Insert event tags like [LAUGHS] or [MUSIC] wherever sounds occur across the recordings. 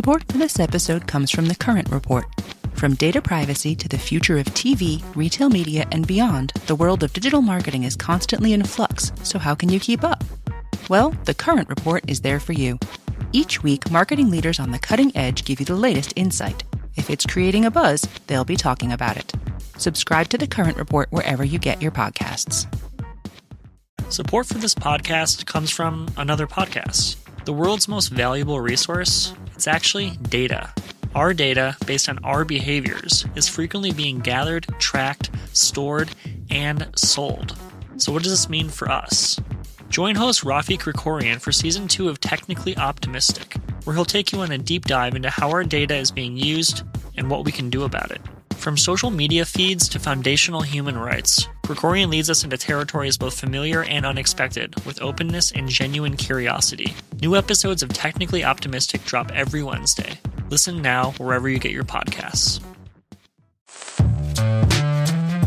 Support for this episode comes from the Current Report. From data privacy to the future of TV, retail media, and beyond, the world of digital marketing is constantly in flux, so how can you keep up? Well, the Current Report is there for you. Each week, marketing leaders on the cutting edge give you the latest insight. If it's creating a buzz, they'll be talking about it. Subscribe to the Current Report wherever you get your podcasts. Support for this podcast comes from another podcast. The world's most valuable resource, it's actually data. Our data, based on our behaviors, is frequently being gathered, tracked, stored, and sold. So, what does this mean for us? Join host Rafi Krikorian for season two of Technically Optimistic, where he'll take you on a deep dive into how our data is being used and what we can do about it. From social media feeds to foundational human rights, Krikorian leads us into territories both familiar and unexpected, with openness and genuine curiosity. New episodes of Technically Optimistic drop every Wednesday. Listen now wherever you get your podcasts.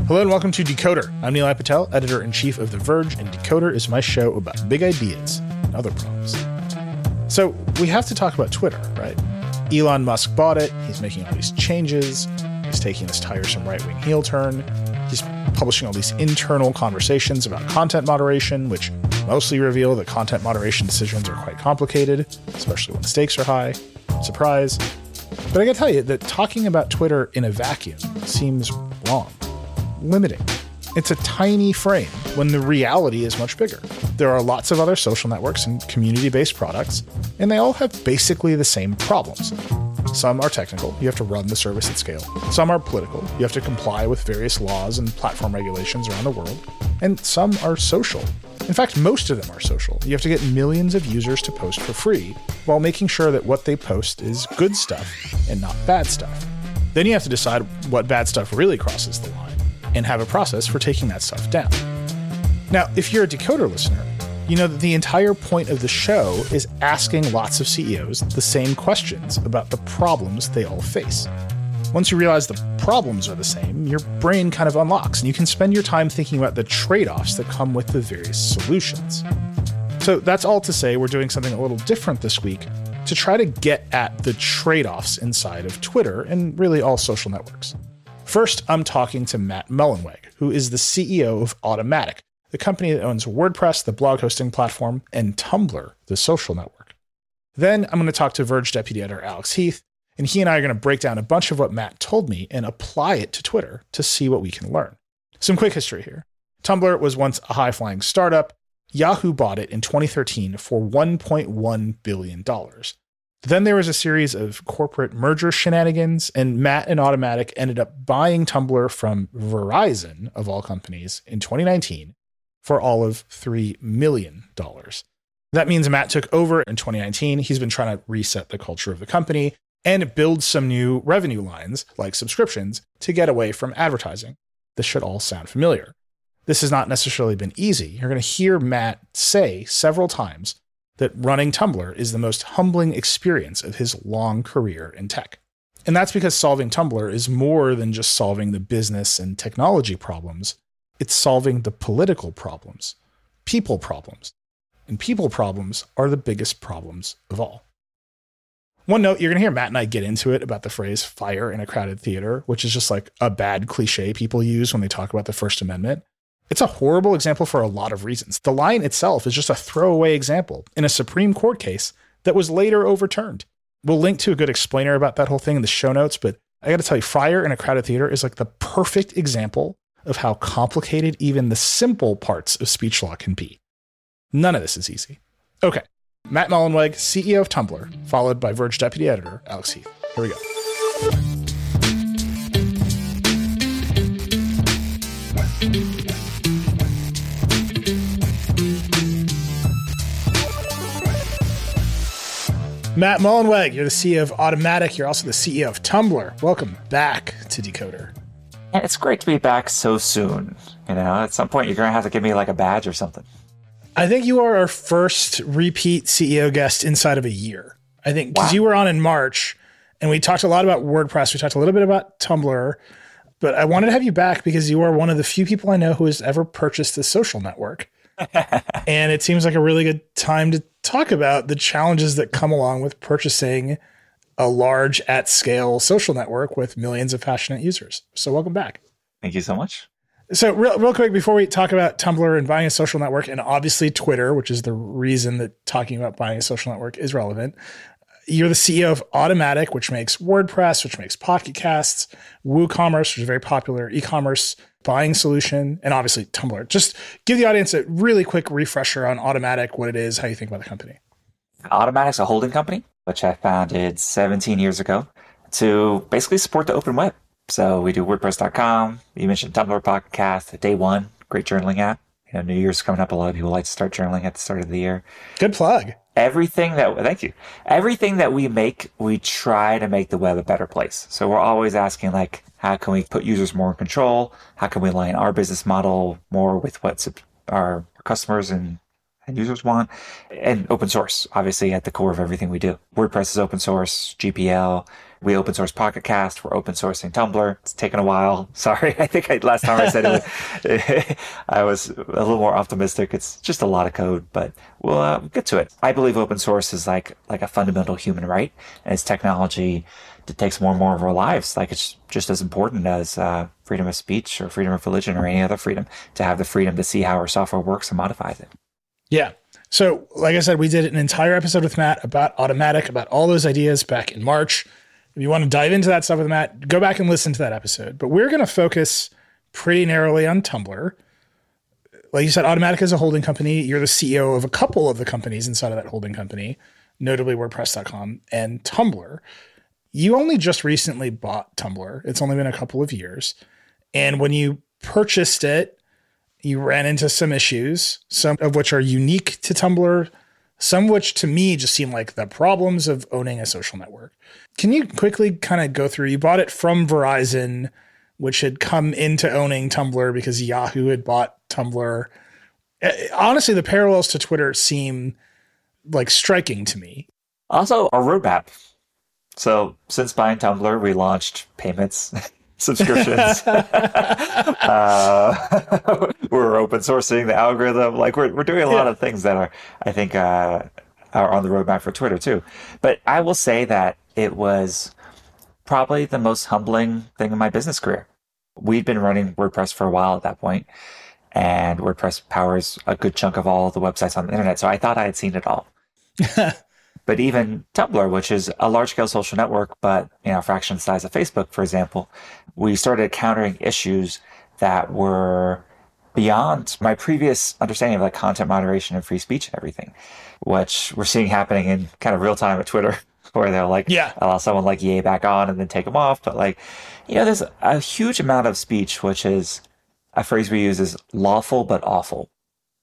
Hello and welcome to Decoder. I'm Nilay Patel, editor in chief of The Verge, and Decoder is my show about big ideas and other problems. So, we have to talk about Twitter, right? Elon Musk bought it, he's making all these changes. He's taking this tiresome right wing heel turn. He's publishing all these internal conversations about content moderation, which mostly reveal that content moderation decisions are quite complicated, especially when stakes are high. Surprise. But I gotta tell you that talking about Twitter in a vacuum seems wrong, limiting. It's a tiny frame when the reality is much bigger. There are lots of other social networks and community based products, and they all have basically the same problems. Some are technical, you have to run the service at scale. Some are political, you have to comply with various laws and platform regulations around the world. And some are social. In fact, most of them are social. You have to get millions of users to post for free while making sure that what they post is good stuff and not bad stuff. Then you have to decide what bad stuff really crosses the line and have a process for taking that stuff down. Now, if you're a decoder listener, you know that the entire point of the show is asking lots of CEOs the same questions about the problems they all face. Once you realize the problems are the same, your brain kind of unlocks and you can spend your time thinking about the trade offs that come with the various solutions. So that's all to say we're doing something a little different this week to try to get at the trade offs inside of Twitter and really all social networks. First, I'm talking to Matt Mullenweg, who is the CEO of Automattic, the company that owns WordPress, the blog hosting platform, and Tumblr, the social network. Then I'm going to talk to Verge deputy editor Alex Heath, and he and I are going to break down a bunch of what Matt told me and apply it to Twitter to see what we can learn. Some quick history here. Tumblr was once a high flying startup. Yahoo bought it in 2013 for $1.1 billion. Then there was a series of corporate merger shenanigans, and Matt and Automattic ended up buying Tumblr from Verizon, of all companies, in 2019 for all of $3 million. That means Matt took over in 2019. He's been trying to reset the culture of the company and build some new revenue lines, like subscriptions, to get away from advertising. This should all sound familiar. This has not necessarily been easy. You're going to hear Matt say several times that running Tumblr is the most humbling experience of his long career in tech. And that's because solving Tumblr is more than just solving the business and technology problems. It's solving the political problems, people problems. And people problems are the biggest problems of all. One note, you're going to hear Matt and I get into it about the phrase fire in a crowded theater, which is just like a bad cliche people use when they talk about the First Amendment. It's a horrible example for a lot of reasons. The line itself is just a throwaway example in a Supreme Court case that was later overturned. We'll link to a good explainer about that whole thing in the show notes, but I got to tell you, fire in a crowded theater is like the perfect example of how complicated even the simple parts of speech law can be. None of this is easy. Okay, Matt Mullenweg, CEO of Tumblr, followed by Verge deputy editor Alex Heath. Here we go. Matt Mullenweg, you're the CEO of Automattic. You're also the CEO of Tumblr. Welcome back to Decoder. And It's great to be back so soon. You know, at some point you're going to have to give me like a badge or something. I think you are our first repeat CEO guest inside of a year. I think because wow. you were on in March and we talked a lot about WordPress. We talked a little bit about Tumblr, but I wanted to have you back because you are one of the few people I know who has ever purchased a social network. [LAUGHS] and it seems like a really good time to talk about the challenges that come along with purchasing a large at scale social network with millions of passionate users. So welcome back. Thank you so much. So real, real quick before we talk about Tumblr and buying a social network and obviously Twitter, which is the reason that talking about buying a social network is relevant. You're the CEO of Automattic, which makes WordPress, which makes Pocket Casts, WooCommerce, which is a very popular e-commerce buying solution, and obviously Tumblr. Just give the audience a really quick refresher on Automattic, what it is, how you think about the company. Automattic's a holding company, which I founded 17 years ago to basically support the open web. So we do WordPress.com. You mentioned Tumblr podcast, day one, great journaling app. You know, New Year's coming up. A lot of people like to start journaling at the start of the year. Good plug. Everything that, thank you. Everything that we make, we try to make the web a better place. So we're always asking like, how can we put users more in control? How can we align our business model more with what our customers and and users want. And open source, obviously, at the core of everything we do. WordPress is open source, GPL. We open source Pocket Cast. We're open sourcing Tumblr. It's taken a while. [LAUGHS] Sorry. I think I, last time I said it, [LAUGHS] I was a little more optimistic. It's just a lot of code, but we'll uh, get to it. I believe open source is like, like a fundamental human right and it's technology that takes more and more of our lives. Like it's just as important as uh, freedom of speech or freedom of religion or any other freedom to have the freedom to see how our software works and modifies it. Yeah. So, like I said, we did an entire episode with Matt about Automattic, about all those ideas back in March. If you want to dive into that stuff with Matt, go back and listen to that episode. But we're going to focus pretty narrowly on Tumblr. Like you said, Automattic is a holding company. You're the CEO of a couple of the companies inside of that holding company, notably WordPress.com and Tumblr. You only just recently bought Tumblr. It's only been a couple of years. And when you purchased it, you ran into some issues, some of which are unique to Tumblr, some which to me just seem like the problems of owning a social network. Can you quickly kind of go through? You bought it from Verizon, which had come into owning Tumblr because Yahoo had bought Tumblr. Eh, honestly, the parallels to Twitter seem like striking to me. Also, a roadmap. So, since buying Tumblr, we launched payments. [LAUGHS] subscriptions. [LAUGHS] uh, [LAUGHS] we're open sourcing the algorithm. Like we're we're doing a lot yeah. of things that are, I think, uh, are on the roadmap for Twitter too. But I will say that it was probably the most humbling thing in my business career. We'd been running WordPress for a while at that point, and WordPress powers a good chunk of all the websites on the internet. So I thought I had seen it all. [LAUGHS] But even Tumblr, which is a large scale social network, but you know, a fraction the size of Facebook, for example, we started encountering issues that were beyond my previous understanding of like content moderation and free speech and everything, which we're seeing happening in kind of real time at Twitter, [LAUGHS] where they'll like yeah. allow someone like Ye back on and then take them off. But like, you know, there's a huge amount of speech, which is a phrase we use is lawful but awful,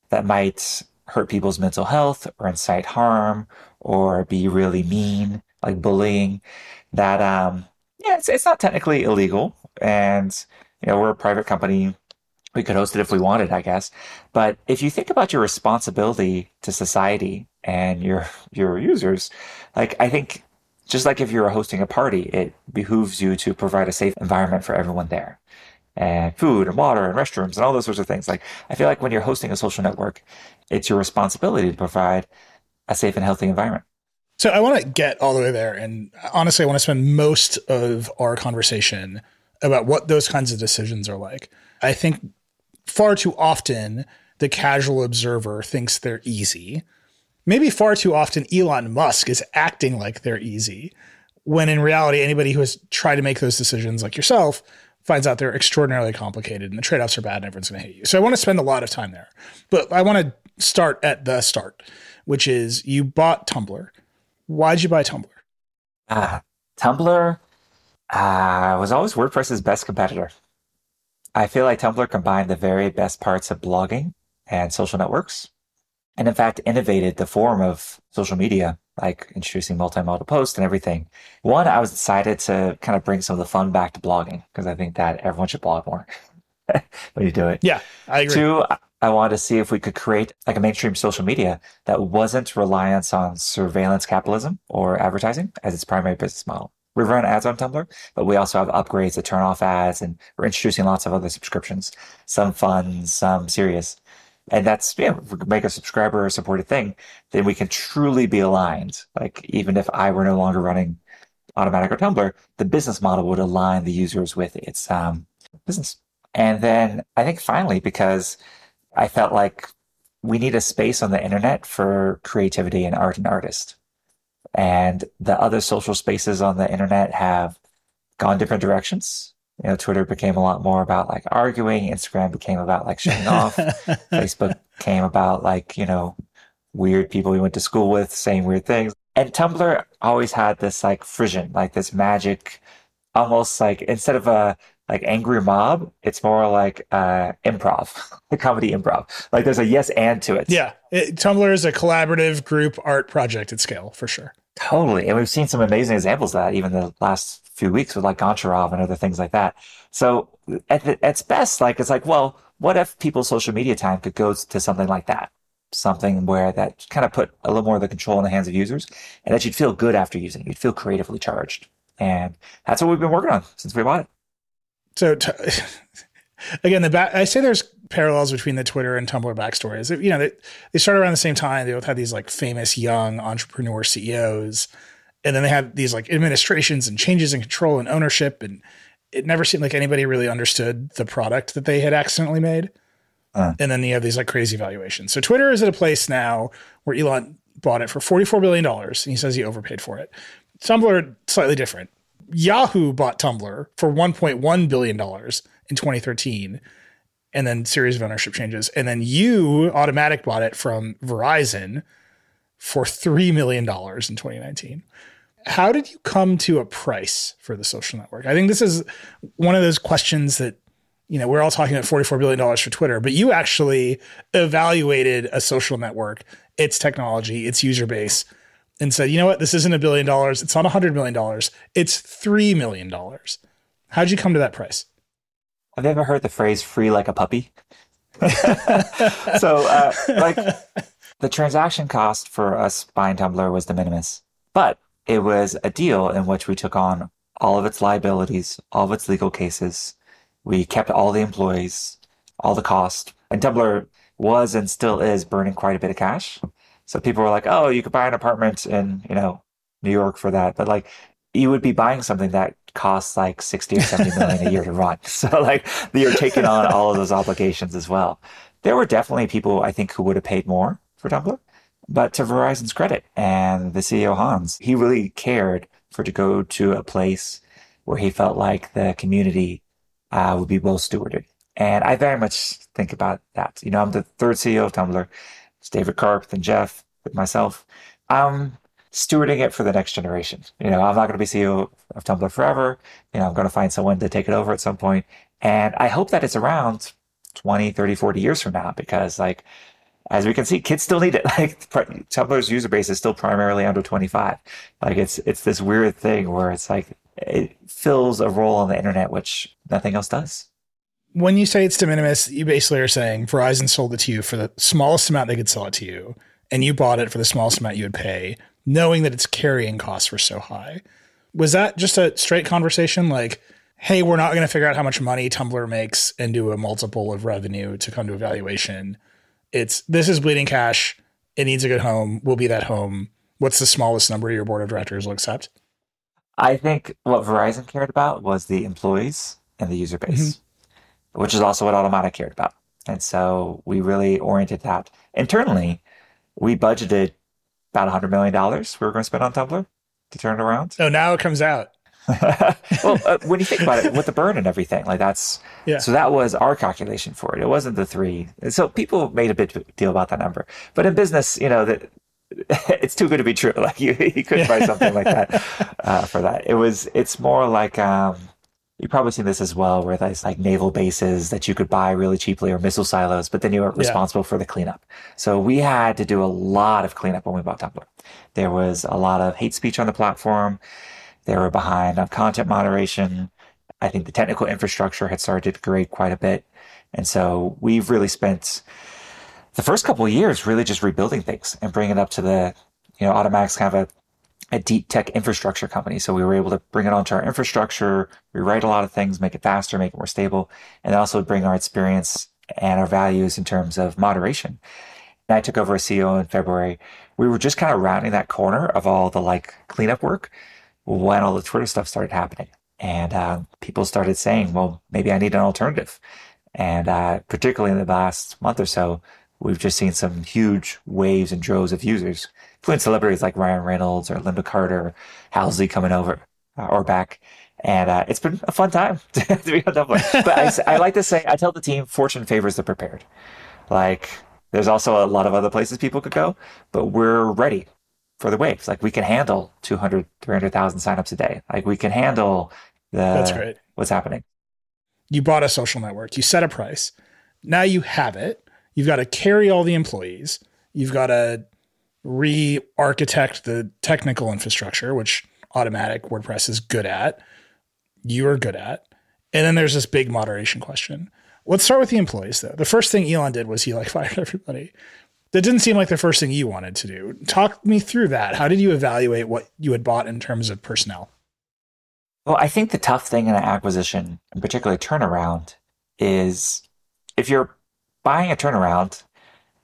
that might hurt people's mental health or incite harm or be really mean, like bullying, that, um, yeah, it's, it's not technically illegal. And, you know, we're a private company. We could host it if we wanted, I guess. But if you think about your responsibility to society and your, your users, like, I think just like if you're hosting a party, it behooves you to provide a safe environment for everyone there and food and water and restrooms and all those sorts of things. Like, I feel like when you're hosting a social network, it's your responsibility to provide a safe and healthy environment. So I want to get all the way there. And honestly, I want to spend most of our conversation about what those kinds of decisions are like. I think far too often the casual observer thinks they're easy. Maybe far too often Elon Musk is acting like they're easy, when in reality, anybody who has tried to make those decisions, like yourself, finds out they're extraordinarily complicated and the trade offs are bad and everyone's going to hate you. So I want to spend a lot of time there. But I want to start at the start which is you bought Tumblr. Why'd you buy Tumblr? Uh, Tumblr uh, was always WordPress's best competitor. I feel like Tumblr combined the very best parts of blogging and social networks, and in fact innovated the form of social media, like introducing multimodal posts and everything. One, I was excited to kind of bring some of the fun back to blogging because I think that everyone should blog more [LAUGHS] when you do it. Yeah, I agree. Two, I wanted to see if we could create like a mainstream social media that wasn't reliance on surveillance capitalism or advertising as its primary business model. We run ads on Tumblr, but we also have upgrades to turn off ads and we're introducing lots of other subscriptions, some fun, some serious. And that's, yeah, if we make a subscriber supported thing, then we can truly be aligned. Like even if I were no longer running Automattic or Tumblr, the business model would align the users with its um, business. And then I think finally, because I felt like we need a space on the internet for creativity and art and artists. And the other social spaces on the internet have gone different directions. You know, Twitter became a lot more about like arguing. Instagram became about like showing off. [LAUGHS] Facebook came about like, you know, weird people we went to school with saying weird things. And Tumblr always had this like frisson, like this magic, almost like instead of a like angry mob, it's more like uh, improv, the [LAUGHS] comedy improv. Like there's a yes and to it. Yeah, it, Tumblr is a collaborative group art project at scale for sure. Totally, and we've seen some amazing examples of that even the last few weeks with like Goncharov and other things like that. So at, the, at its best, like it's like, well, what if people's social media time could go to something like that? Something where that kind of put a little more of the control in the hands of users and that you'd feel good after using it. You'd feel creatively charged. And that's what we've been working on since we bought it. So t- [LAUGHS] again, the back, I say there's parallels between the Twitter and Tumblr backstories. You know, they, they started around the same time. They both had these like famous young entrepreneur CEOs. And then they had these like administrations and changes in control and ownership. And it never seemed like anybody really understood the product that they had accidentally made. Uh. And then you have these like crazy valuations. So Twitter is at a place now where Elon bought it for $44 billion. And he says he overpaid for it. Tumblr, slightly different. Yahoo bought Tumblr for $1.1 billion in 2013 and then series of ownership changes. And then you, Automattic bought it from Verizon for $3 million in 2019. How did you come to a price for the social network? I think this is one of those questions that, you know, we're all talking about $44 billion for Twitter, but you actually evaluated a social network, its technology, its user base, and said, you know what, this isn't a billion dollars. It's not a hundred million dollars. It's three million dollars. How'd you come to that price? Have you ever heard the phrase free like a puppy? [LAUGHS] so, uh, like, the transaction cost for us buying Tumblr was de minimis, but it was a deal in which we took on all of its liabilities, all of its legal cases. We kept all the employees, all the cost, and Tumblr was and still is burning quite a bit of cash. So people were like, oh, you could buy an apartment in, you know, New York for that. But like, you would be buying something that costs like 60 or 70 million a year to run. [LAUGHS] So like, you're taking on all of those obligations as well. There were definitely people, I think, who would have paid more for Tumblr. But to Verizon's credit and the CEO Hans, he really cared for to go to a place where he felt like the community uh, would be well stewarded. And I very much think about that. You know, I'm the third CEO of Tumblr. It's David Karp, and Jeff, with myself. I'm stewarding it for the next generation. You know, I'm not going to be CEO of Tumblr forever. You know, I'm going to find someone to take it over at some point. And I hope that it's around 20, 30, 40 years from now because like, as we can see, kids still need it. [LAUGHS] Like Tumblr's user base is still primarily under 25. Like it's, it's this weird thing where it's like, it fills a role on the internet, which nothing else does when you say it's de minimis, you basically are saying Verizon sold it to you for the smallest amount they could sell it to you, and you bought it for the smallest amount you would pay, knowing that its carrying costs were so high. Was that just a straight conversation like, hey, we're not going to figure out how much money Tumblr makes and do a multiple of revenue to come to evaluation? It's this is bleeding cash. It needs a good home. We'll be that home. What's the smallest number your board of directors will accept? I think what Verizon cared about was the employees and the user base. Mm-hmm which is also what Automattic cared about. And so we really oriented that internally. We budgeted about $100 million we were going to spend on Tumblr to turn it around. Oh, now it comes out. [LAUGHS] well, uh, when you think about it, with the burn and everything, like that's yeah. So that was our calculation for it. It wasn't the three. So people made a big deal about that number. But in business, you know that [LAUGHS] it's too good to be true. Like you, you couldn't buy something like that uh, for that. It was. It's more like um, You've probably seen this as well, where there's like naval bases that you could buy really cheaply or missile silos, but then you were responsible yeah. for the cleanup. So we had to do a lot of cleanup when we bought Tumblr. There was a lot of hate speech on the platform. They were behind on content moderation. I think the technical infrastructure had started to degrade quite a bit. And so we've really spent the first couple of years really just rebuilding things and bringing it up to the, you know, Automattic's kind of a a deep tech infrastructure company. So we were able to bring it onto our infrastructure, rewrite a lot of things, make it faster, make it more stable, and also bring our experience and our values in terms of moderation. And I took over as CEO in February. We were just kind of rounding that corner of all the like cleanup work when all the Twitter stuff started happening. And uh, people started saying, well, maybe I need an alternative. And uh, particularly in the last month or so, we've just seen some huge waves and droves of users, including celebrities like Ryan Reynolds or Lynda Carter, Halsey coming over uh, or back. And uh, it's been a fun time [LAUGHS] to be on Tumblr. But I, I like to say, I tell the team, fortune favors the prepared. Like, there's also a lot of other places people could go, but we're ready for the waves. Like, we can handle 200, 300,000 signups a day. Like, we can handle the, That's great. what's happening. You bought a social network, you set a price. Now you have it. You've got to carry all the employees. You've got to re architect the technical infrastructure, which Automattic WordPress is good at. You are good at. And then there's this big moderation question. Let's start with the employees, though. The first thing Elon did was he like [LAUGHS] fired everybody. That didn't seem like the first thing you wanted to do. Talk me through that. How did you evaluate what you had bought in terms of personnel? Well, I think the tough thing in an acquisition, and particularly turnaround, is if you're buying a turnaround,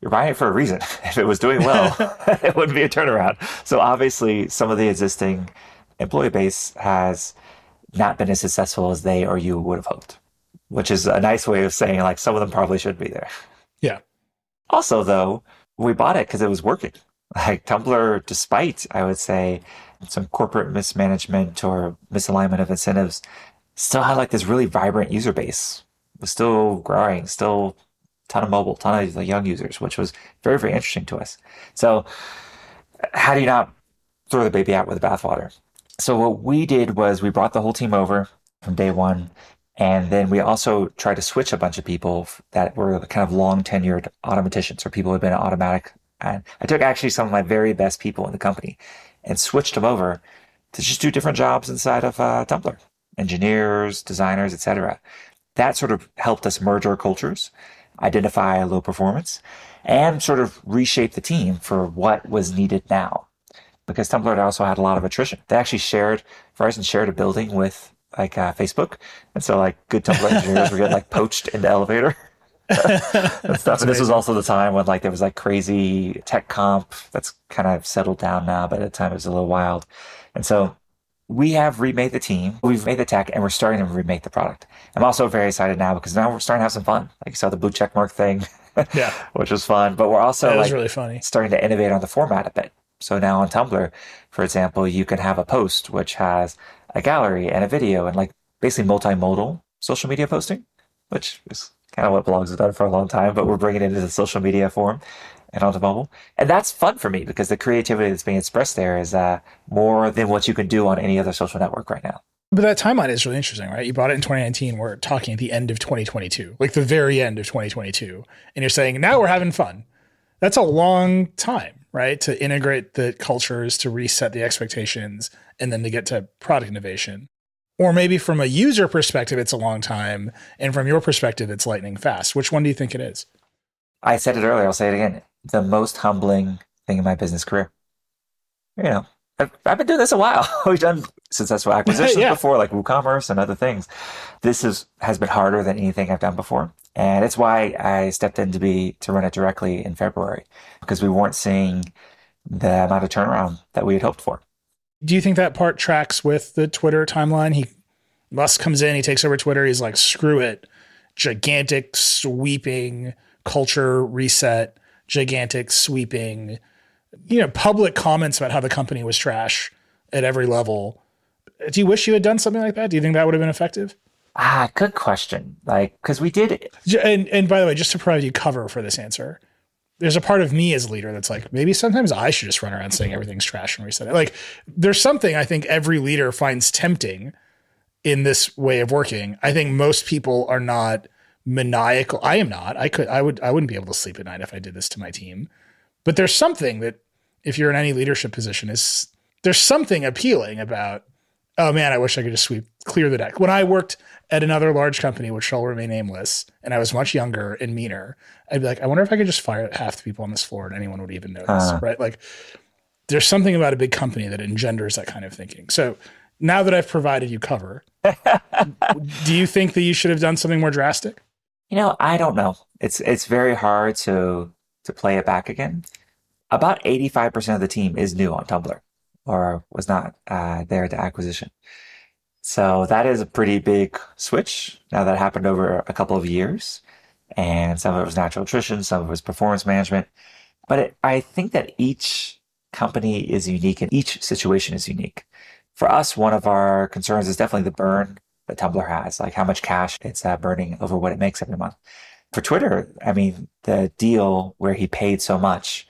you're buying it for a reason. [LAUGHS] If it was doing well, [LAUGHS] it wouldn't be a turnaround. So obviously, some of the existing employee base has not been as successful as they or you would have hoped, which is a nice way of saying like some of them probably should be there. Yeah. Also, though, we bought it because it was working. Like Tumblr, despite I would say some corporate mismanagement or misalignment of incentives, still had like this really vibrant user base. It was still growing, still ton of mobile, ton of young users, which was very, very interesting to us. So how do you not throw the baby out with the bathwater? So what we did was we brought the whole team over from day one. And then we also tried to switch a bunch of people that were kind of long tenured Automatticians or people who had been Automattic. and I took actually some of my very best people in the company and switched them over to just do different jobs inside of uh, Tumblr, engineers, designers, etc. That sort of helped us merge our cultures, identify low performance, and sort of reshape the team for what was needed now. Because Tumblr also had a lot of attrition. They actually shared, Verizon shared a building with like uh, Facebook, and so like good Tumblr [LAUGHS] engineers were getting like poached in the elevator. [LAUGHS] and stuff. and this was also the time when like there was like crazy tech comp that's kind of settled down now, but at the time it was a little wild. And so we have remade the team, we've made the tech, and we're starting to remake the product. I'm also very excited now because now we're starting to have some fun. Like you saw the blue check mark thing, [LAUGHS] yeah, which was fun. But we're also that like really funny. starting to innovate on the format a bit. So now on Tumblr, for example, you can have a post which has a gallery and a video and like basically multimodal social media posting, which is kind of what blogs have done for a long time, but we're bringing it into the social media form and onto mobile. And that's fun for me because the creativity that's being expressed there is uh, more than what you can do on any other social network right now. But that timeline is really interesting, right? You bought it in 2019. We're talking at the end of 2022, like the very end of 2022. And you're saying, now we're having fun. That's a long time, right? To integrate the cultures, to reset the expectations, and then to get to product innovation. Or maybe from a user perspective, it's a long time. And from your perspective, it's lightning fast. Which one do you think it is? I said it earlier, I'll say it again. The most humbling thing in my business career. You know, I've, I've been doing this a while. [LAUGHS] We've done successful [LAUGHS] acquisitions Yeah. before, like WooCommerce and other things. This is has been harder than anything I've done before. And it's why I stepped in to be to run it directly in February, because we weren't seeing the amount of turnaround that we had hoped for. Do you think that part tracks with the Twitter timeline? He Musk comes in, he takes over Twitter, he's like, screw it. Gigantic, sweeping culture reset, gigantic, sweeping, you know, public comments about how the company was trash at every level. Do you wish you had done something like that? Do you think that would have been effective? Ah, good question. Like, because we did J- And and by the way, just to provide you cover for this answer, there's a part of me as a leader that's like, maybe sometimes I should just run around saying everything's trash and reset it. Like, there's something I think every leader finds tempting in this way of working. I think most people are not maniacal. I am not. I could I would I wouldn't be able to sleep at night if I did this to my team. But there's something that if you're in any leadership position is there's something appealing about oh man, I wish I could just sweep clear the deck. When I worked at another large company, which shall remain nameless, and I was much younger and meaner, I'd be like, I wonder if I could just fire half the people on this floor and anyone would even notice, Uh. right? Like, there's something about a big company that engenders that kind of thinking. So now that I've provided you cover, [LAUGHS] do you think that you should have done something more drastic? You know, I don't know. It's it's very hard to to play it back again. About 85% of the team is new on Tumblr. or was not uh, there at the acquisition. So that is a pretty big switch. Now that happened over a couple of years and some of it was natural attrition, some of it was performance management. But it, I think that each company is unique and each situation is unique. For us, one of our concerns is definitely the burn that Tumblr has, like how much cash it's uh, burning over what it makes every month. For Twitter, I mean, the deal where he paid so much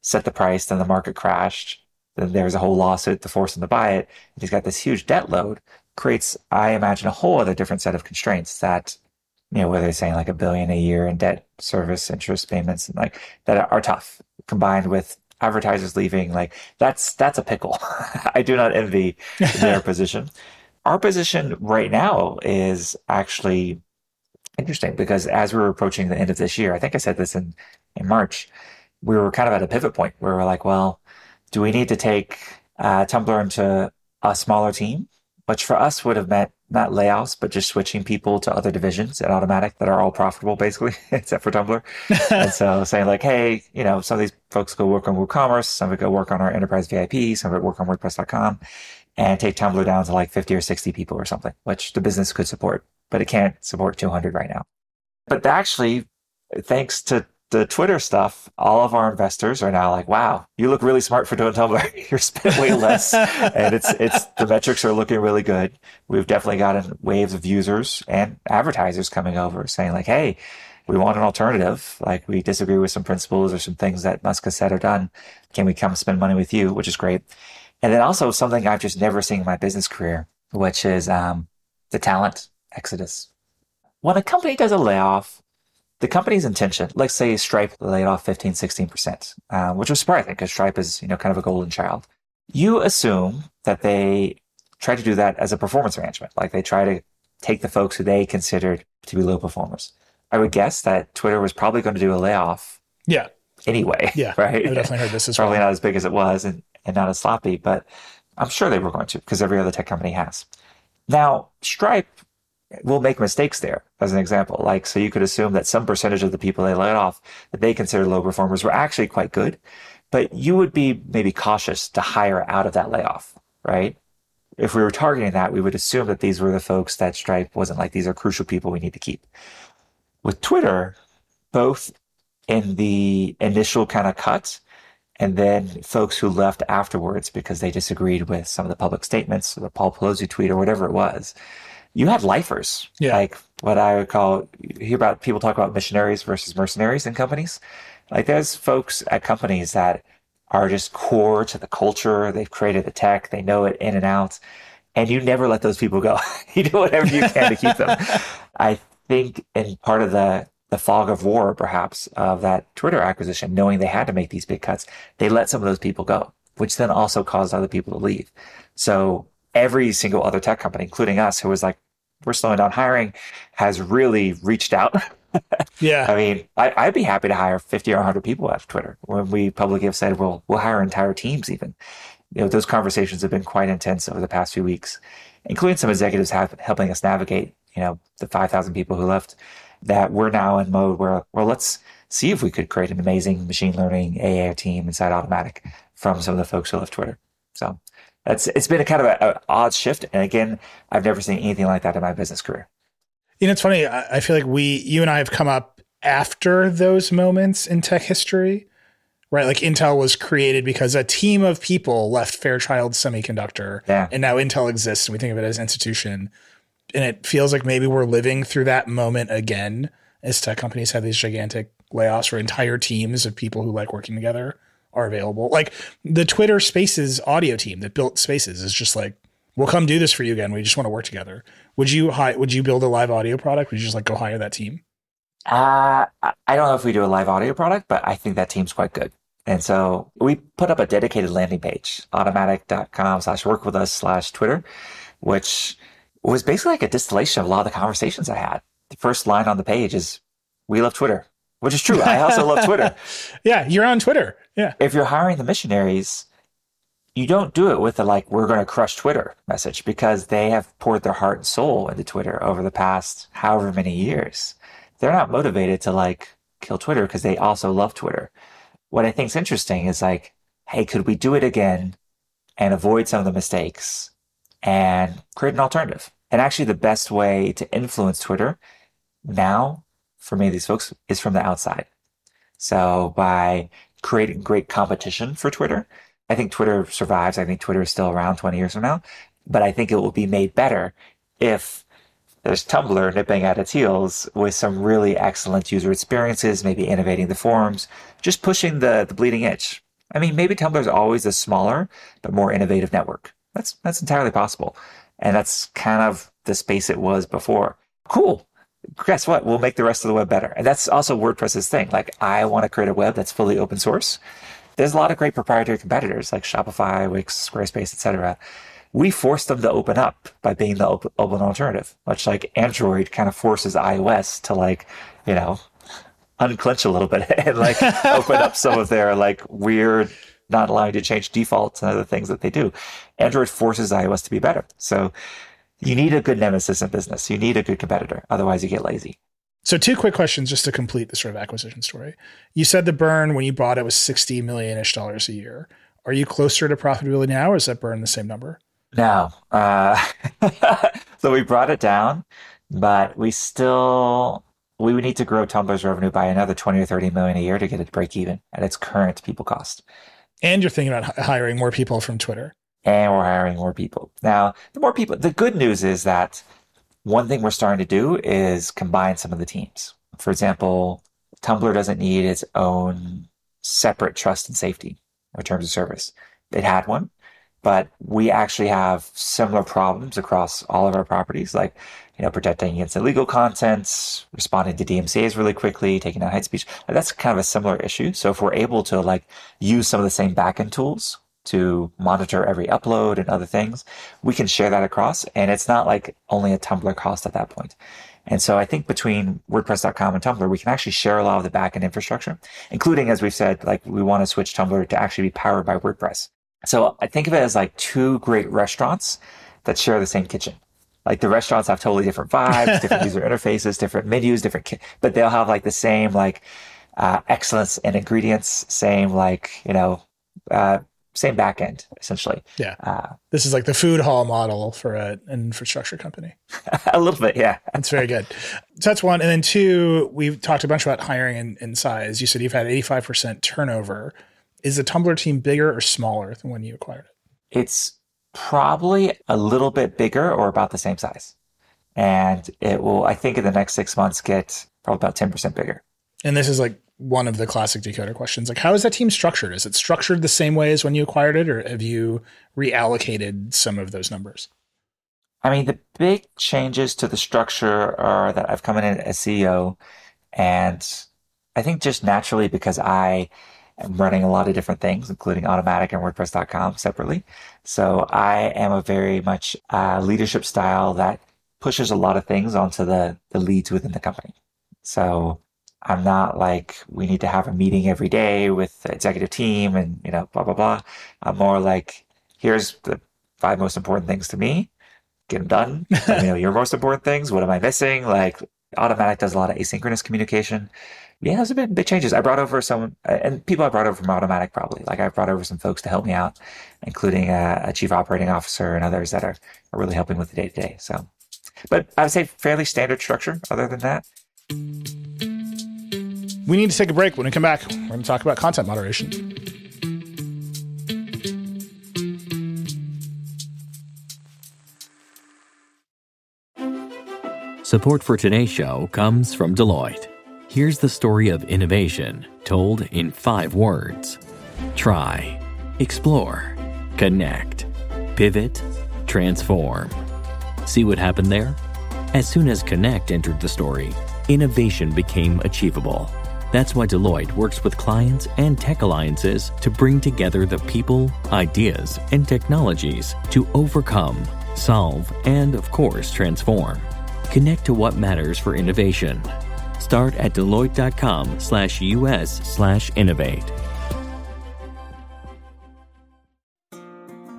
set the price, then the market crashed. Then there was a whole lawsuit to force him to buy it. And he's got this huge debt load, creates, I imagine, a whole other different set of constraints that, you know, whether they're saying like a billion a year in debt service interest payments and like that are tough combined with advertisers leaving. Like that's, that's a pickle. [LAUGHS] I do not envy their [LAUGHS] position. Our position right now is actually interesting because as we were approaching the end of this year, I think I said this in, in March, we were kind of at a pivot point where we're like, well, do we need to take uh, Tumblr into a smaller team? Which for us would have meant not layoffs, but just switching people to other divisions at Automattic that are all profitable, basically, [LAUGHS] except for Tumblr. and so [LAUGHS] saying like, hey, you know, some of these folks go work on WooCommerce, some of it go work on our enterprise VIP, some of it work on WordPress.com, and take Tumblr down to like 50 or 60 people or something, which the business could support, but it can't support 200 right now. But actually, thanks to the Twitter stuff, all of our investors are now like, wow, you look really smart for doing Tumblr. [LAUGHS] You're spending way less. and it's, it's, the metrics are looking really good. We've definitely gotten waves of users and advertisers coming over saying like, Hey, we want an alternative. Like we disagree with some principles or some things that Musk has said or done. Can we come spend money with you? Which is great. And then also something I've just never seen in my business career, which is, um, the talent exodus. When a company does a layoff, the company's intention, let's say Stripe laid off 15, 16%, uh, which was surprising because Stripe is, you know, kind of a golden child. You assume that they try to do that as a performance management. Like they try to take the folks who they considered to be low performers. I would guess that Twitter was probably going to do a layoff. Yeah. Anyway. Yeah. [LAUGHS] Right. I definitely heard this as probably well. not as big as it was and, and not as sloppy, but I'm sure they were going to because every other tech company has. Now, Stripe will make mistakes there as an example. Like, so you could assume that some percentage of the people they laid off that they considered low performers were actually quite good, but you would be maybe cautious to hire out of that layoff, right? If we were targeting that, we would assume that these were the folks that Stripe wasn't like, these are crucial people we need to keep. With Twitter, both in the initial kind of cut and then folks who left afterwards because they disagreed with some of the public statements the Paul Pelosi tweet or whatever it was, you had lifers. Yeah. Like what I would call, you hear about people talk about missionaries versus mercenaries in companies. Like there's folks at companies that are just core to the culture. They've created the tech. They know it in and out. And you never let those people go. [LAUGHS] you do whatever you can to keep them. [LAUGHS] I think in part of the, the fog of war, perhaps, of that Twitter acquisition, knowing they had to make these big cuts, they let some of those people go, which then also caused other people to leave. So every single other tech company, including us, who was like, we're slowing down hiring, has really reached out. [LAUGHS] Yeah. I mean, I, I'd be happy to hire 50 or 100 people of Twitter when we publicly have said, we'll, we'll hire entire teams even. You know, those conversations have been quite intense over the past few weeks, including some executives have, helping us navigate, you know, the 5,000 people who left that we're now in mode where, well, let's see if we could create an amazing machine learning AI team inside Automattic from some of the folks who left Twitter. So that's, it's been a kind of an odd shift. And again, I've never seen anything like that in my business career. You know, it's funny. I, I feel like we, you and I have come up after those moments in tech history, right? Like Intel was created because a team of people left Fairchild Semiconductor, Yeah. and now Intel exists, and we think of it as an institution. And it feels like maybe we're living through that moment again as tech companies have these gigantic layoffs where entire teams of people who like working together are available. Like the Twitter Spaces audio team that built Spaces is just like, we'll come do this for you again. We just want to work together. Would you hi- would you build a live audio product? Would you just like go hire that team? Uh, I don't know if we do a live audio product, but I think that team's quite good. And so we put up a dedicated landing page, automattic.com slash work with us slash Twitter, which was basically like a distillation of a lot of the conversations I had. The first line on the page is, we love Twitter, which is true. I also love Twitter. [LAUGHS] Yeah, you're on Twitter. Yeah. If you're hiring the missionaries, you don't do it with the like, we're going to crush Twitter message because they have poured their heart and soul into Twitter over the past however many years. They're not motivated to like kill Twitter because they also love Twitter. What I think is interesting is like, hey, could we do it again and avoid some of the mistakes and create an alternative. And actually the best way to influence Twitter now for many of these folks is from the outside. So by creating great competition for Twitter, I think Twitter survives. I think Twitter is still around 20 years from now, but I think it will be made better if there's Tumblr nipping at its heels with some really excellent user experiences, maybe innovating the forums, just pushing the, the bleeding edge. I mean, maybe Tumblr is always a smaller but more innovative network. That's that's entirely possible, and that's kind of the space it was before. Cool. Guess what? We'll make the rest of the web better, and that's also WordPress's thing. Like, I want to create a web that's fully open source. There's a lot of great proprietary competitors like Shopify, Wix, Squarespace, etc we force them to open up by being the open, open alternative, much like Android kind of forces iOS to like, you know, unclench a little bit [LAUGHS] and like open up some of their like weird, not allowing to change defaults and other things that they do. Android forces iOS to be better. So you need a good nemesis in business. You need a good competitor. Otherwise you get lazy. So two quick questions just to complete the sort of acquisition story. You said the burn when you bought it was 60 million ish dollars a year. Are you closer to profitability now or is that burn the same number? No. Uh, [LAUGHS] so we brought it down, but we still we would need to grow Tumblr's revenue by another 20 or 30 million a year to get it to break even at its current people cost. And you're thinking about hiring more people from Twitter. And we're hiring more people. Now, the more people, the good news is that one thing we're starting to do is combine some of the teams. For example, Tumblr doesn't need its own separate trust and safety in terms of service. It had one but we actually have similar problems across all of our properties, like, you know, protecting against illegal content, responding to DMCAs really quickly, taking down hate speech. That's kind of a similar issue. So if we're able to like use some of the same backend tools to monitor every upload and other things, we can share that across. And it's not like only a Tumblr cost at that point. And so I think between WordPress.com and Tumblr, we can actually share a lot of the backend infrastructure, including, as we've said, like we want to switch Tumblr to actually be powered by WordPress. So I think of it as like two great restaurants that share the same kitchen. Like the restaurants have totally different vibes, different [LAUGHS] user interfaces, different menus, different, ki- but they'll have like the same like uh, excellence in ingredients, same like you know, uh, same backend essentially. Yeah, uh, this is like the food hall model for a, an infrastructure company. [LAUGHS] a little bit, yeah. That's very good. So that's one, and then two, we've talked a bunch about hiring and, and size. You said you've had eighty five percent turnover is the Tumblr team bigger or smaller than when you acquired it? It's probably a little bit bigger or about the same size. And it will, I think, in the next six months, get probably about 10% bigger. And this is like one of the classic decoder questions. Like, how is that team structured? Is it structured the same way as when you acquired it, or have you reallocated some of those numbers? I mean, the big changes to the structure are that I've come in as CEO, and I think just naturally because I I'm running a lot of different things, including Automattic and WordPress.com separately. So I am a very much uh, leadership style that pushes a lot of things onto the, the leads within the company. So I'm not like, we need to have a meeting every day with the executive team and, you know, blah, blah, blah. I'm more like, here's the five most important things to me. Get them done. [LAUGHS] Let me know your most important things. What am I missing? Like Automattic does a lot of asynchronous communication yeah, those have been big changes. I brought over some, uh, and people I brought over from Automattic probably. Like I brought over some folks to help me out, including a, a chief operating officer and others that are, are really helping with the day to day. So, but I would say fairly standard structure. Other than that, we need to take a break. When we come back, we're going to talk about content moderation. Support for today's show comes from Deloitte. Here's the story of innovation told in five words try, explore, connect, pivot, transform. See what happened there? As soon as Connect entered the story, innovation became achievable. That's why Deloitte works with clients and tech alliances to bring together the people, ideas, and technologies to overcome, solve, and of course, transform. Connect to what matters for innovation Start at Deloitte.com slash US slash innovate.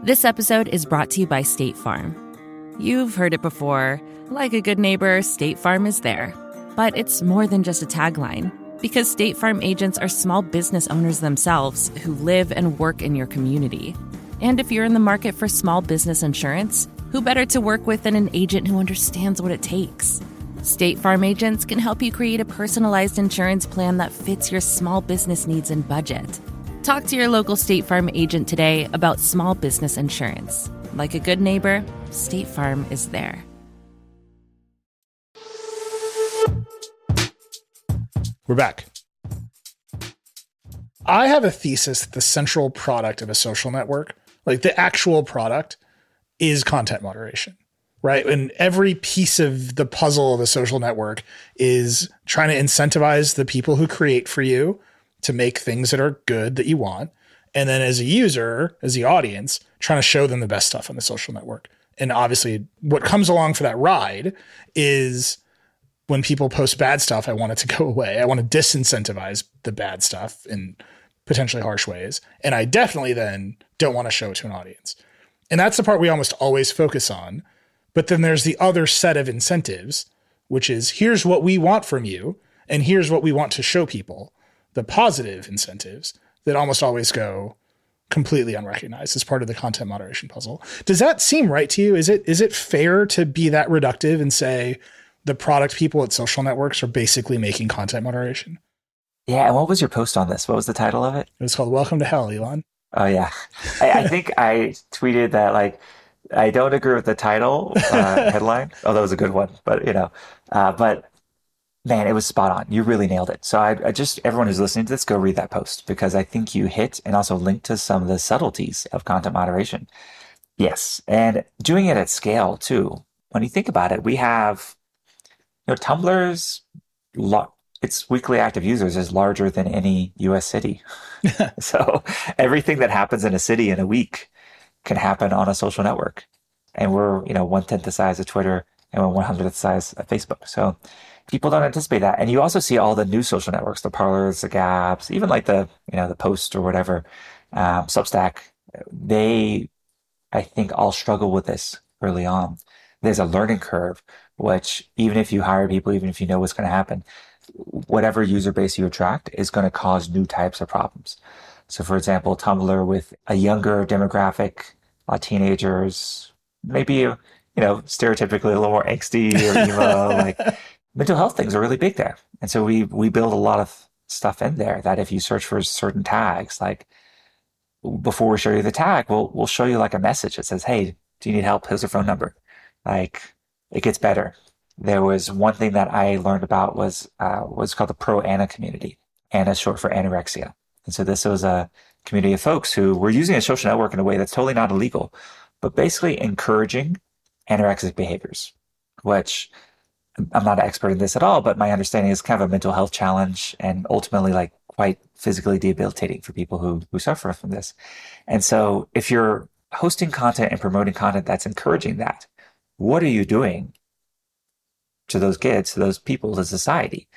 This episode is brought to you by State Farm. You've heard it before. Like a good neighbor, State Farm is there. But it's more than just a tagline. Because State Farm agents are small business owners themselves who live and work in your community And if you're in the market for small business insurance, who better to work with than an agent who understands what it takes? State Farm agents can help you create a personalized insurance plan that fits your small business needs and budget. Talk to your local State Farm agent today about small business insurance. Like a good neighbor, State Farm is there. We're back. I have a thesis that the central product of a social network, like the actual product, is content moderation, right? And every piece of the puzzle of a social network is trying to incentivize the people who create for you to make things that are good that you want. And then as a user, as the audience, trying to show them the best stuff on the social network. And obviously, what comes along for that ride is when people post bad stuff, I want it to go [LAUGHS] away. I want to disincentivize the bad stuff in potentially harsh ways. And I definitely then don't want to show it to an audience. And that's the part we almost always focus on. But then there's the other set of incentives, which is here's what we want from you, and here's what we want to show people the positive incentives that almost always go completely unrecognized as part of the content moderation puzzle. Does that seem right to you? Is it is it fair to be that reductive and say the product people at social networks are basically making content moderation? Yeah, and what was your post on this? What was the title of it? It was called Welcome to Hell, Elon. Oh yeah, I, I think I tweeted that like I don't agree with the title uh, [LAUGHS] headline, although it was a good one, but you know, uh, but man, it was spot on. You really nailed it. So I, I, just everyone who's listening to this, go read that post because I think you hit and also link to some of the subtleties of content moderation. Yes, and doing it at scale too. When you think about it, we have you know Tumblr's lo- its weekly active users is larger than any U.S. city. [LAUGHS] [LAUGHS] so everything that happens in a city in a week can happen on a social network, and we're you know one tenth the size of Twitter and one hundredth the size of Facebook. So people don't anticipate that. And you also see all the new social networks, the Parlers, the Gabs, even like the, you know, the Post or whatever, um, Substack, they, I think all struggle with this early on. There's a learning curve, which even if you hire people, even if you know what's going to happen, whatever user base you attract is going to cause new types of problems. So for example, Tumblr with a younger demographic, uh, teenagers, maybe, you know, stereotypically a little more angsty or emo, [LAUGHS] like mental health things are really big there. And so we we build a lot of stuff in there that if you search for certain tags, like before we show you the tag, we'll we'll show you like a message that says, Hey, do you need help? Here's a phone number. Like it gets better. There was one thing that I learned about was uh, was called the Pro Ana community. Ana is short for anorexia. And so this was a community of folks who were using a social network in a way that's totally not illegal, but basically encouraging anorexic behaviors, which I'm not an expert in this at all, but my understanding is kind of a mental health challenge and ultimately like quite physically debilitating for people who, who suffer from this. And so if you're hosting content and promoting content that's encouraging that, what are you doing to those kids, to those people, to society?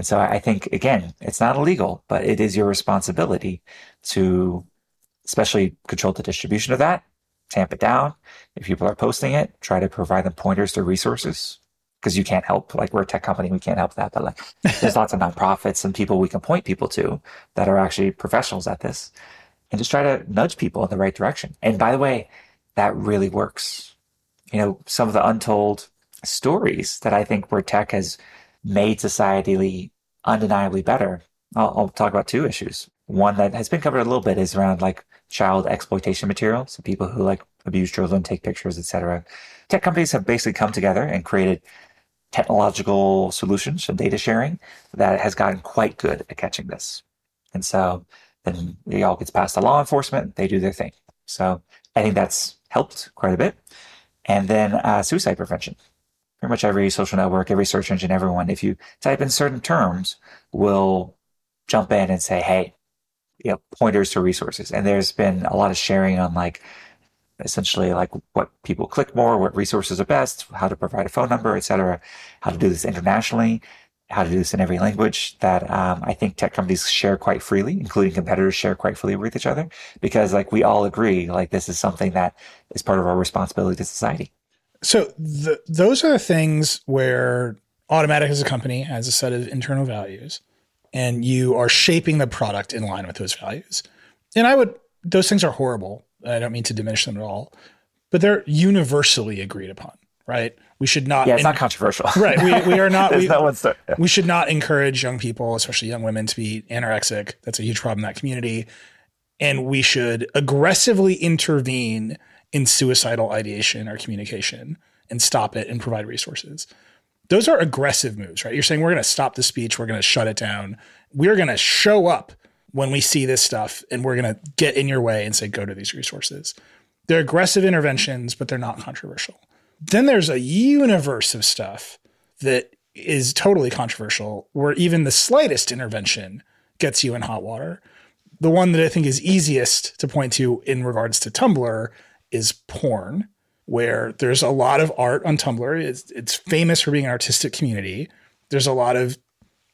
And so I think, again, it's not illegal, but it is your responsibility to especially control the distribution of that, tamp it down. If people are posting it, try to provide them pointers to resources because you can't help like we're a tech company we can't help that but like there's lots of nonprofits and people we can point people to that are actually professionals at this and just try to nudge people in the right direction and by the way that really works you know some of the untold stories that i think where tech has made society undeniably better I'll, I'll talk about two issues one that has been covered a little bit is around like child exploitation material so people who like abuse children take pictures etc tech companies have basically come together and created technological solutions and data sharing that has gotten quite good at catching this. And so then it all gets passed to law enforcement. They do their thing. So I think that's helped quite a bit. And then uh, suicide prevention. Pretty much every social network, every search engine, everyone, if you type in certain terms, will jump in and say, hey, you know, pointers to resources. And there's been a lot of sharing on like essentially like what people click more, what resources are best, how to provide a phone number, etc., how to do this internationally, how to do this in every language that um, I think tech companies share quite freely, including competitors share quite freely with each other, because like we all agree, like this is something that is part of our responsibility to society. So the, those are the things where Automattic as a company has a set of internal values, and you are shaping the product in line with those values. And I would; those things are horrible I don't mean to diminish them at all, but they're universally agreed upon, right? We should not. Yeah, it's not controversial. [LAUGHS] Right. We, we are not. [LAUGHS] We, no one start, yeah. we should not encourage young people, especially young women, to be anorexic. That's a huge problem in that community. And we should aggressively intervene in suicidal ideation or communication and stop it and provide resources. Those are aggressive moves, right? You're saying we're going to stop the speech, we're going to shut it down. We're going to show up when we see this stuff and we're going to get in your way and say, go to these resources. They're aggressive interventions, but they're not controversial. Then there's a universe of stuff that is totally controversial, where even the slightest intervention gets you in hot water. The one that I think is easiest to point to in regards to Tumblr is porn, where there's a lot of art on Tumblr. It's, it's famous for being an artistic community. There's a lot of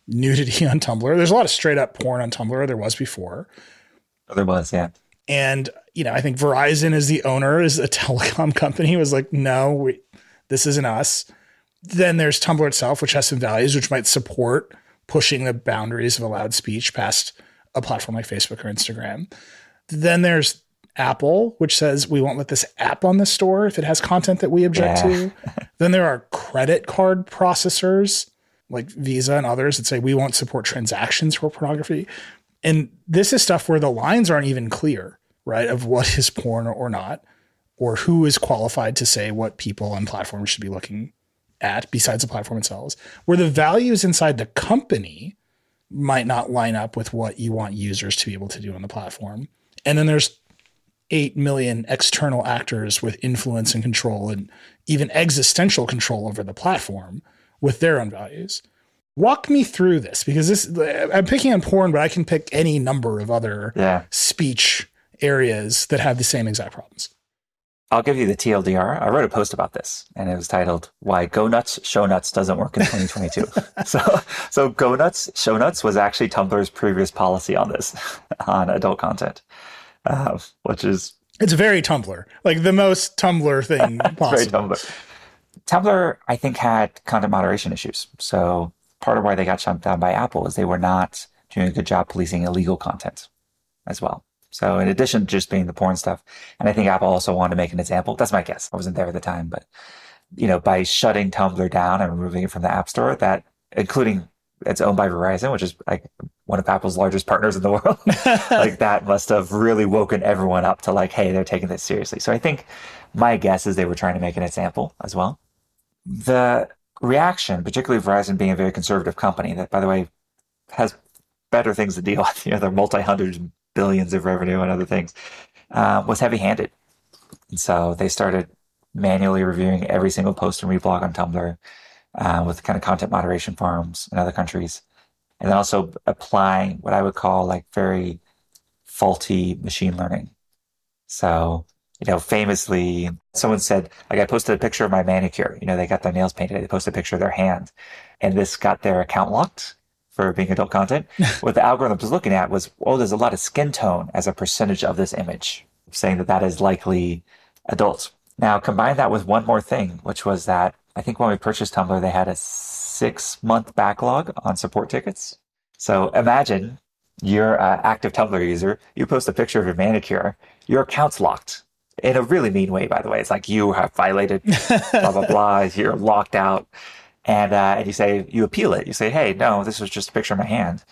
nudity [LAUGHS] on Tumblr. There's a lot of straight up porn on Tumblr. There was before. Oh, there was, yeah. And, you know, I think Verizon as the owner, is a [LAUGHS] telecom company, was like, no, we, this isn't us. Then there's Tumblr itself, which has some values, which might support pushing the boundaries of allowed speech past a platform like Facebook or Instagram. Then there's Apple, which says we won't let this app on the store if it has content that we object Yeah. to. [LAUGHS] then there are credit card processors like Visa and others that say we won't support transactions for pornography. And this is stuff where the lines aren't even clear, right? Of what is porn or not, or who is qualified to say what people on platforms should be looking at besides the platform itself, where the values inside the company might not line up with what you want users to be able to do on the platform. And then there's 8 million external actors with influence and control and even existential control over the platform with their own values. Walk me through this because this I'm picking on porn, but I can pick any number of other Yeah. speech areas that have the same exact problems. I'll give you the TLDR. I wrote a post about this and it was titled Why Go Nuts Show Nuts Doesn't Work in 2022. [LAUGHS] so so Go Nuts Show Nuts was actually Tumblr's previous policy on this, [LAUGHS] on adult content. Uh, which is It's very Tumblr, like the most Tumblr thing [LAUGHS] very possible. Tumblr. Tumblr, I think, had content moderation issues. So part of why they got shut down by Apple is they were not doing a good job policing illegal content as well. So in addition to just being the porn stuff, and I think Apple also wanted to make an example. That's my guess. I wasn't there at the time, but you know, by shutting Tumblr down and removing it from the App Store, that including it's owned by Verizon, which is like one of Apple's largest partners in the world. [LAUGHS] like that must have really woken everyone up to like, hey, they're taking this seriously. So I think my guess is they were trying to make an example as well. The reaction, particularly Verizon being a very conservative company that, by the way, has better things to deal with, [LAUGHS] you know, their multi hundreds, billions of revenue and other things, uh, was heavy-handed. And so they started manually reviewing every single post and reblog on Tumblr uh, with kind of content moderation farms in other countries. And then also applying what I would call like very faulty machine learning. So, you know, famously, someone said, like, I posted a picture of my manicure. You know, they got their nails painted. They posted a picture of their hand, and this got their account locked for being adult content. [LAUGHS] what the algorithm was looking at was, oh, there's a lot of skin tone as a percentage of this image, saying that that is likely adults. Now, combine that with one more thing, which was that I think when we purchased Tumblr, they had a six month backlog on support tickets. So imagine you're an active Tumblr user, you post a picture of your manicure, your account's locked in a really mean way, by the way. It's like you have violated [LAUGHS] blah, blah, blah, you're locked out. And, uh, and you say, you appeal it. You say, hey, no, this was just a picture of my hand.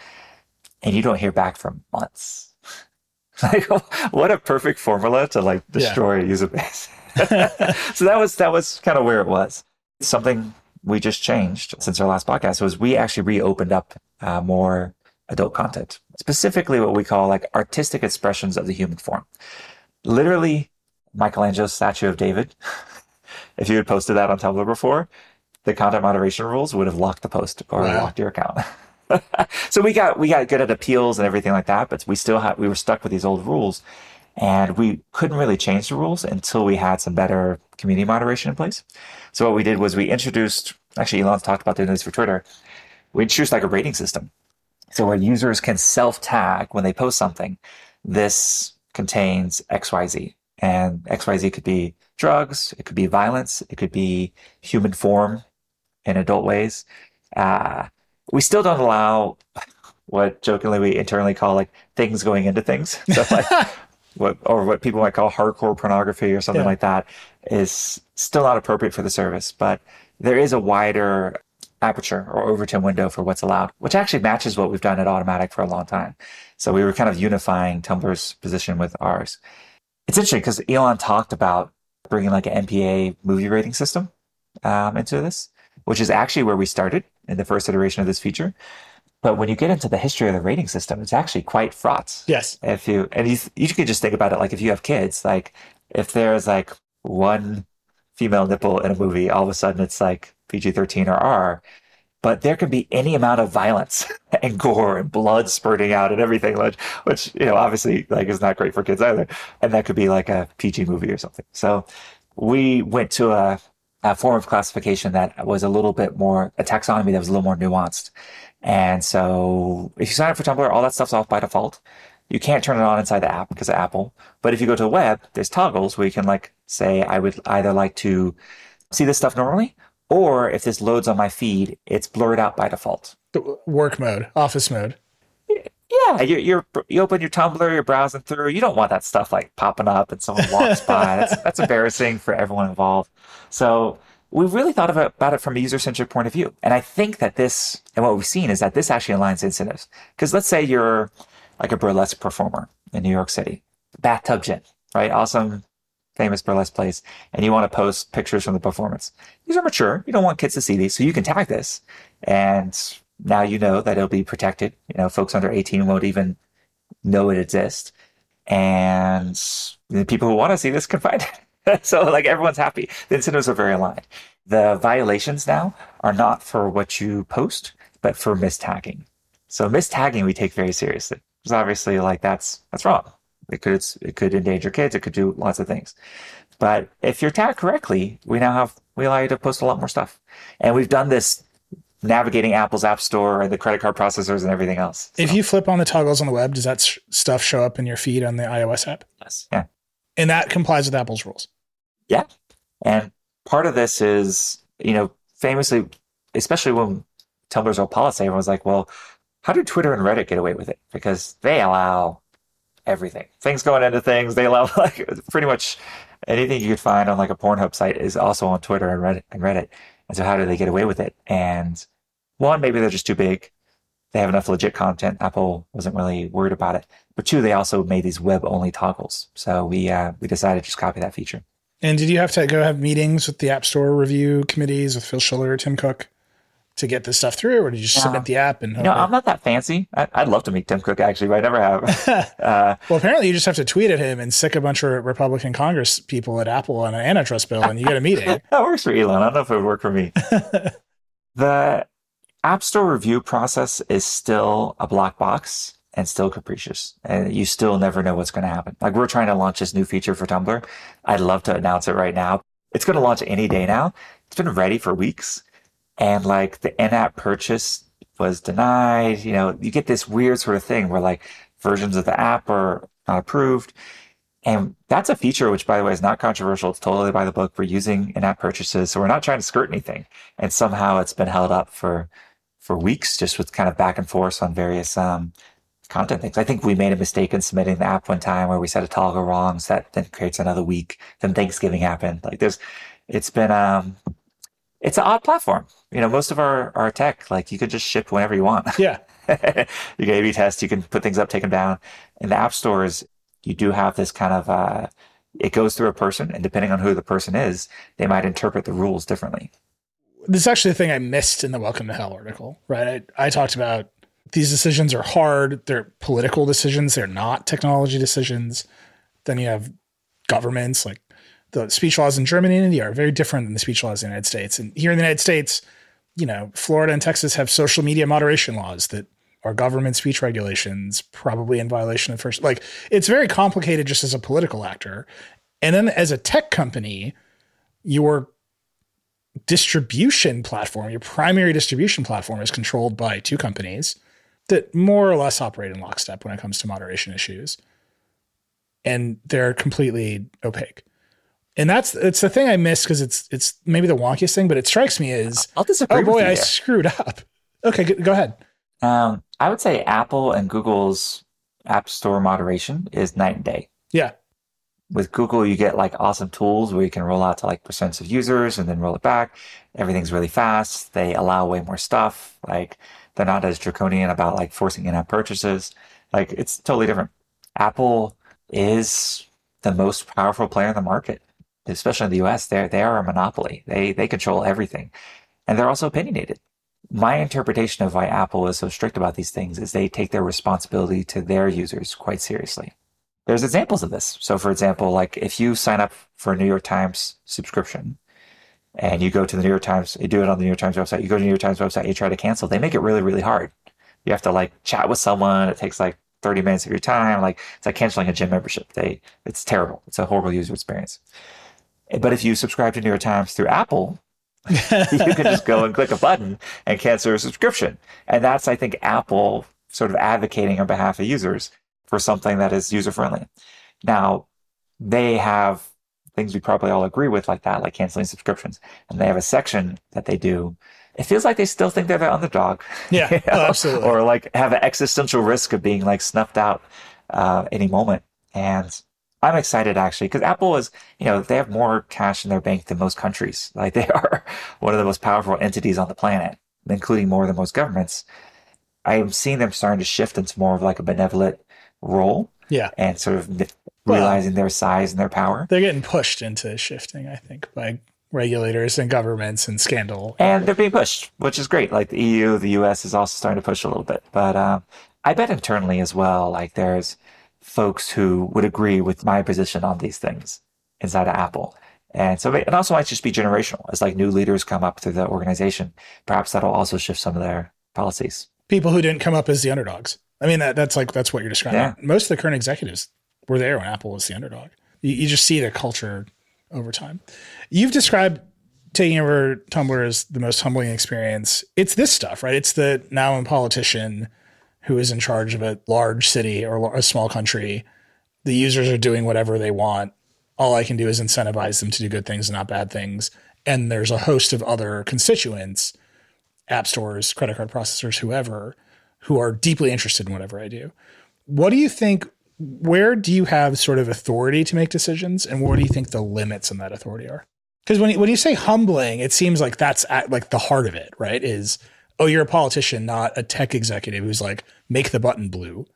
And you don't hear back for months. [LAUGHS] like, what a perfect formula to like Yeah. destroy a user base. [LAUGHS] so that was, that was kind of where it was. Something we just changed since our last podcast was we actually reopened up uh, more adult content, specifically what we call like artistic expressions of the human form. Literally, Michelangelo's statue of David. [LAUGHS] if you had posted that on Tumblr before, the content moderation rules would have locked the post or Wow. locked your account. [LAUGHS] so we got we got good at appeals and everything like that, but we still had we were stuck with these old rules, and we couldn't really change the rules until we had some better community moderation in place. So what we did was we introduced actually Elon's talked about doing this for Twitter. We introduced like a rating system. So where users can self tag when they post something, this contains XYZ. And XYZ could be drugs, it could be violence, it could be human form in adult ways. Uh, we still don't allow what jokingly we internally call like things going into things. [LAUGHS] So like what or what people might call hardcore pornography or something Yeah. like that is still not appropriate for the service. But there is a wider aperture or overton window for what's allowed, which actually matches what we've done at Automattic for a long time. So we were kind of unifying Tumblr's position with ours. It's interesting because Elon talked about bringing like an MPA movie rating system um, into this, which is actually where we started in the first iteration of this feature. But when you get into the history of the rating system, it's actually quite fraught. Yes. If you and you, you could just think about it like if you have kids, like if there's like one female nipple in a movie, all of a sudden it's like PG thirteen or R. But there can be any amount of violence [LAUGHS] and gore and blood spurting out and everything, which, which you know obviously like is not great for kids either. And that could be like a PG movie or something. So we went to a, a form of classification that was a little bit more a taxonomy that was a little more nuanced. And so if you sign up for Tumblr, all that stuff's off by default. You can't turn it on inside the app because of Apple. But if you go to the web, there's toggles where you can like say, I would either like to see this stuff normally, or if this loads on my feed, it's blurred out by default. Work mode, office mode. Yeah, you're, you're you open your Tumblr, you're browsing through. You don't want that stuff like popping up and someone walks by. That's that's embarrassing for everyone involved. So we really thought about, it from a user centric point of view. And I think that this and what we've seen is that this actually aligns incentives. Because let's say you're like a burlesque performer in New York City, bathtub gin, right? Awesome, famous burlesque place, and you want to post pictures from the performance. These are mature. You don't want kids to see these, so you can tag this, and now you know that it'll be protected. You know, folks under 18 won't even know it exists. And the people who want to see this can find it. [LAUGHS] so like everyone's happy. The incentives are very aligned. The violations now are not for what you post, but for mistagging. So mistagging we take very seriously. Because obviously like that's that's wrong. It could it could endanger kids, it could do lots of things. But if you're tagged correctly, we now have we allow you to post a lot more stuff. And we've done this navigating Apple's App Store and the credit card processors and everything else. If you flip on the toggles on the web, does that sh- stuff show up in your feed on the iOS app? Yes. Yeah. And that complies with Apple's rules. Yeah. And part of this is, you know, famously, especially when Tumblr's old policy, everyone's like, well, how did Twitter and Reddit get away with it? Because they allow everything. Things going into things. They allow [LAUGHS] like pretty much anything you could find on like a Pornhub site is also on Twitter and Reddit and Reddit. And so how do they get away with it? And one, maybe they're just too big. They have enough legit content. Apple wasn't really worried about it. But two, they also made these web only toggles. So we, uh, we decided to just copy that feature. And did you have to go have meetings with the App Store review committees with Phil Schiller, or Tim Cook to get this stuff through, or did you just No. submit the app and You hope know, it- I'm not that fancy. I, I'd love to meet Tim Cook actually, but I never have. [LAUGHS] uh, Well, apparently you just have to tweet at him and sic a bunch of Republican Congress people at Apple on an antitrust bill, and you get a meeting. [LAUGHS] that works for Elon. I don't know if it would work for me. [LAUGHS] the App Store review process is still a black box and still capricious. And you still never know what's going to happen. Like we're trying to launch this new feature for Tumblr. I'd love to announce it right now. It's going to launch any day now. It's been ready for weeks. And like the in-app purchase was denied. You know, you get this weird sort of thing where like versions of the app are not approved. And that's a feature which, by the way, is not controversial. It's totally by the book. We're using in-app purchases, so we're not trying to skirt anything. And somehow it's been held up for for weeks, just with kind of back and forth on various um, content things. I think we made a mistake in submitting the app one time where we set a toggle wrong, so that then creates another week. Then Thanksgiving happened. Like there's, it's been um, it's an odd platform. You know, most of our our tech, like you could just ship whenever you want. Yeah. [LAUGHS] you can A/B test. You can put things up, take them down. In the app stores, you do have this kind of uh, it goes through a person, and depending on who the person is, they might interpret the rules differently. This is actually the thing I missed in the Welcome to Hell article, right? I, I talked about these decisions are hard. They're political decisions. They're not technology decisions. Then you have governments like the speech laws in Germany and India are very different than the speech laws in the United States. And here in the United States, you know, Florida and Texas have social media moderation laws that are government speech regulations, probably in violation of first. Like it's very complicated just as a political actor. And then as a tech company, your distribution platform, your primary distribution platform is controlled by two companies that more or less operate in lockstep when it comes to moderation issues. And they're completely opaque. And that's it's the thing I miss because it's it's maybe the wonkiest thing, but it strikes me as I'll disagree. oh boy, I there. screwed up. Okay, go, go ahead. Um, I would say Apple and Google's App Store moderation is night and day. Yeah. With Google, you get like awesome tools where you can roll out to like percents of users and then roll it back. Everything's really fast. They allow way more stuff. Like they're not as draconian about like forcing in-app purchases. Like it's totally different. Apple is the most powerful player in the market, especially in the US. They're, they are a monopoly. They, they control everything and they're also opinionated. My interpretation of why Apple is so strict about these things is they take their responsibility to their users quite seriously. There's examples of this. So for example, like if you sign up for a New York Times subscription and you go to the New York Times, you do it on the New York Times website, you go to the New York Times website, you try to cancel, they make it really, really hard. You have to like chat with someone. It takes like 30 minutes of your time. Like it's like canceling a gym membership. They, it's terrible. It's a horrible user experience. But if you subscribe to New York Times through Apple, [LAUGHS] you can just go and click a button and cancel a subscription. And that's, I think, Apple sort of advocating on behalf of users for something that is user friendly. Now, they have things we probably all agree with like that, like canceling subscriptions. And they have a section that they do. It feels like they still think they're the underdog. Yeah, you [LAUGHS] know? absolutely. Or like have an existential risk of being like snuffed out uh, any moment. And I'm excited actually because Apple is, you know, they have more cash in their bank than most countries. [LAUGHS] Like they are one of the most powerful entities on the planet, including more than most governments. I am seeing them starting to shift into more of like a benevolent role. Yeah. And sort of realizing well, their size and their power. They're getting pushed into shifting, I think, by regulators and governments and scandal. And they're being pushed, which is great. Like the EU, the US is also starting to push a little bit. But um, I bet internally as well, like there's folks who would agree with my position on these things inside of Apple. And so it also might just be generational. As like new leaders come up through the organization, perhaps that'll also shift some of their policies. People who didn't come up as the underdogs. I mean, that, that's like, that's what you're describing. Yeah. Most of the current executives were there when Apple was the underdog. You, you just see the culture over time. You've described taking over Tumblr as the most humbling experience. It's this stuff, right? It's the now I'm politician who is in charge of a large city or a small country. The users are doing whatever they want. All I can do is incentivize them to do good things, and not bad things. And there's a host of other constituents, app stores, credit card processors, whoever, who are deeply interested in whatever I do. What do you think? Where do you have sort of authority to make decisions, and what do you think the limits on that authority are? Because when you, when you say humbling, it seems like that's at like the heart of it, right? Is oh, you're a politician, not a tech executive who's like, make the button blue.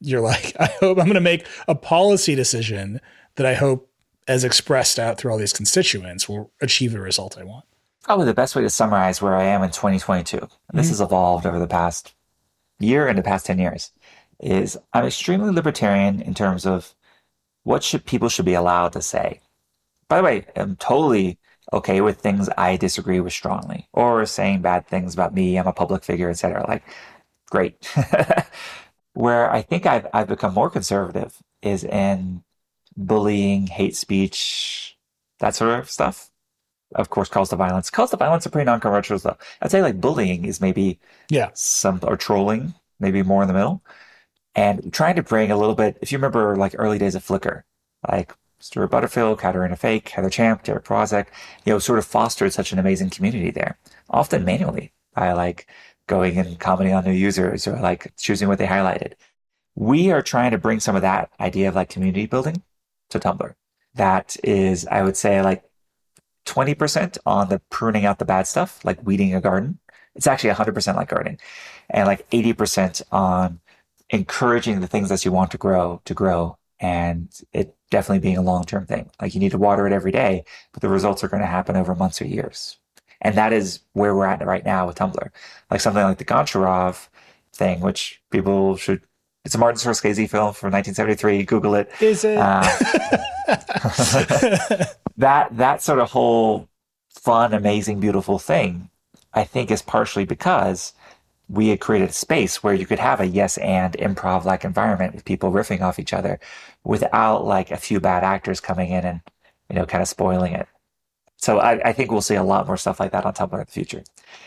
You're like, [LAUGHS] I hope I'm going to make a policy decision that I hope, as expressed out through all these constituents, will achieve the result I want. Probably the best way to summarize where I am in 2022, this mm-hmm. has evolved over the past year and the past 10 years, is I'm extremely libertarian in terms of what should people should be allowed to say. By the way, I'm totally okay with things I disagree with strongly or saying bad things about me. I'm a public figure, etc. Like, great. [LAUGHS] Where I think I've, I've become more conservative is in bullying, hate speech, that sort of stuff. Of course, calls to violence. Calls to violence are pretty non-controversial stuff. I'd say like bullying is maybe yeah some or trolling, maybe more in the middle, and trying to bring a little bit. If you remember like early days of Flickr, like Stuart Butterfield, Caterina Fake, Heather Champ, Derek Powazek, you know, sort of fostered such an amazing community there, often manually by like going and commenting on new users or like choosing what they highlighted. We are trying to bring some of that idea of like community building to Tumblr. That is, I would say like 20% on the pruning out the bad stuff, like weeding a garden. It's actually 100% like gardening and like 80% on encouraging the things that you want to grow to grow and it definitely being a long term thing. Like you need to water it every day, but the results are going to happen over months or years. And that is where we're at right now with Tumblr. Like something like the Goncharov thing, which people should. It's a Martin Scorsese film from 1973. Google it. Is it? Uh, [LAUGHS] that that sort of whole fun, amazing, beautiful thing, I think, is partially because we had created a space where you could have a yes and improv like environment with people riffing off each other without like a few bad actors coming in and, you know, kind of spoiling it. So I, I think we'll see a lot more stuff like that on Tumblr in the future.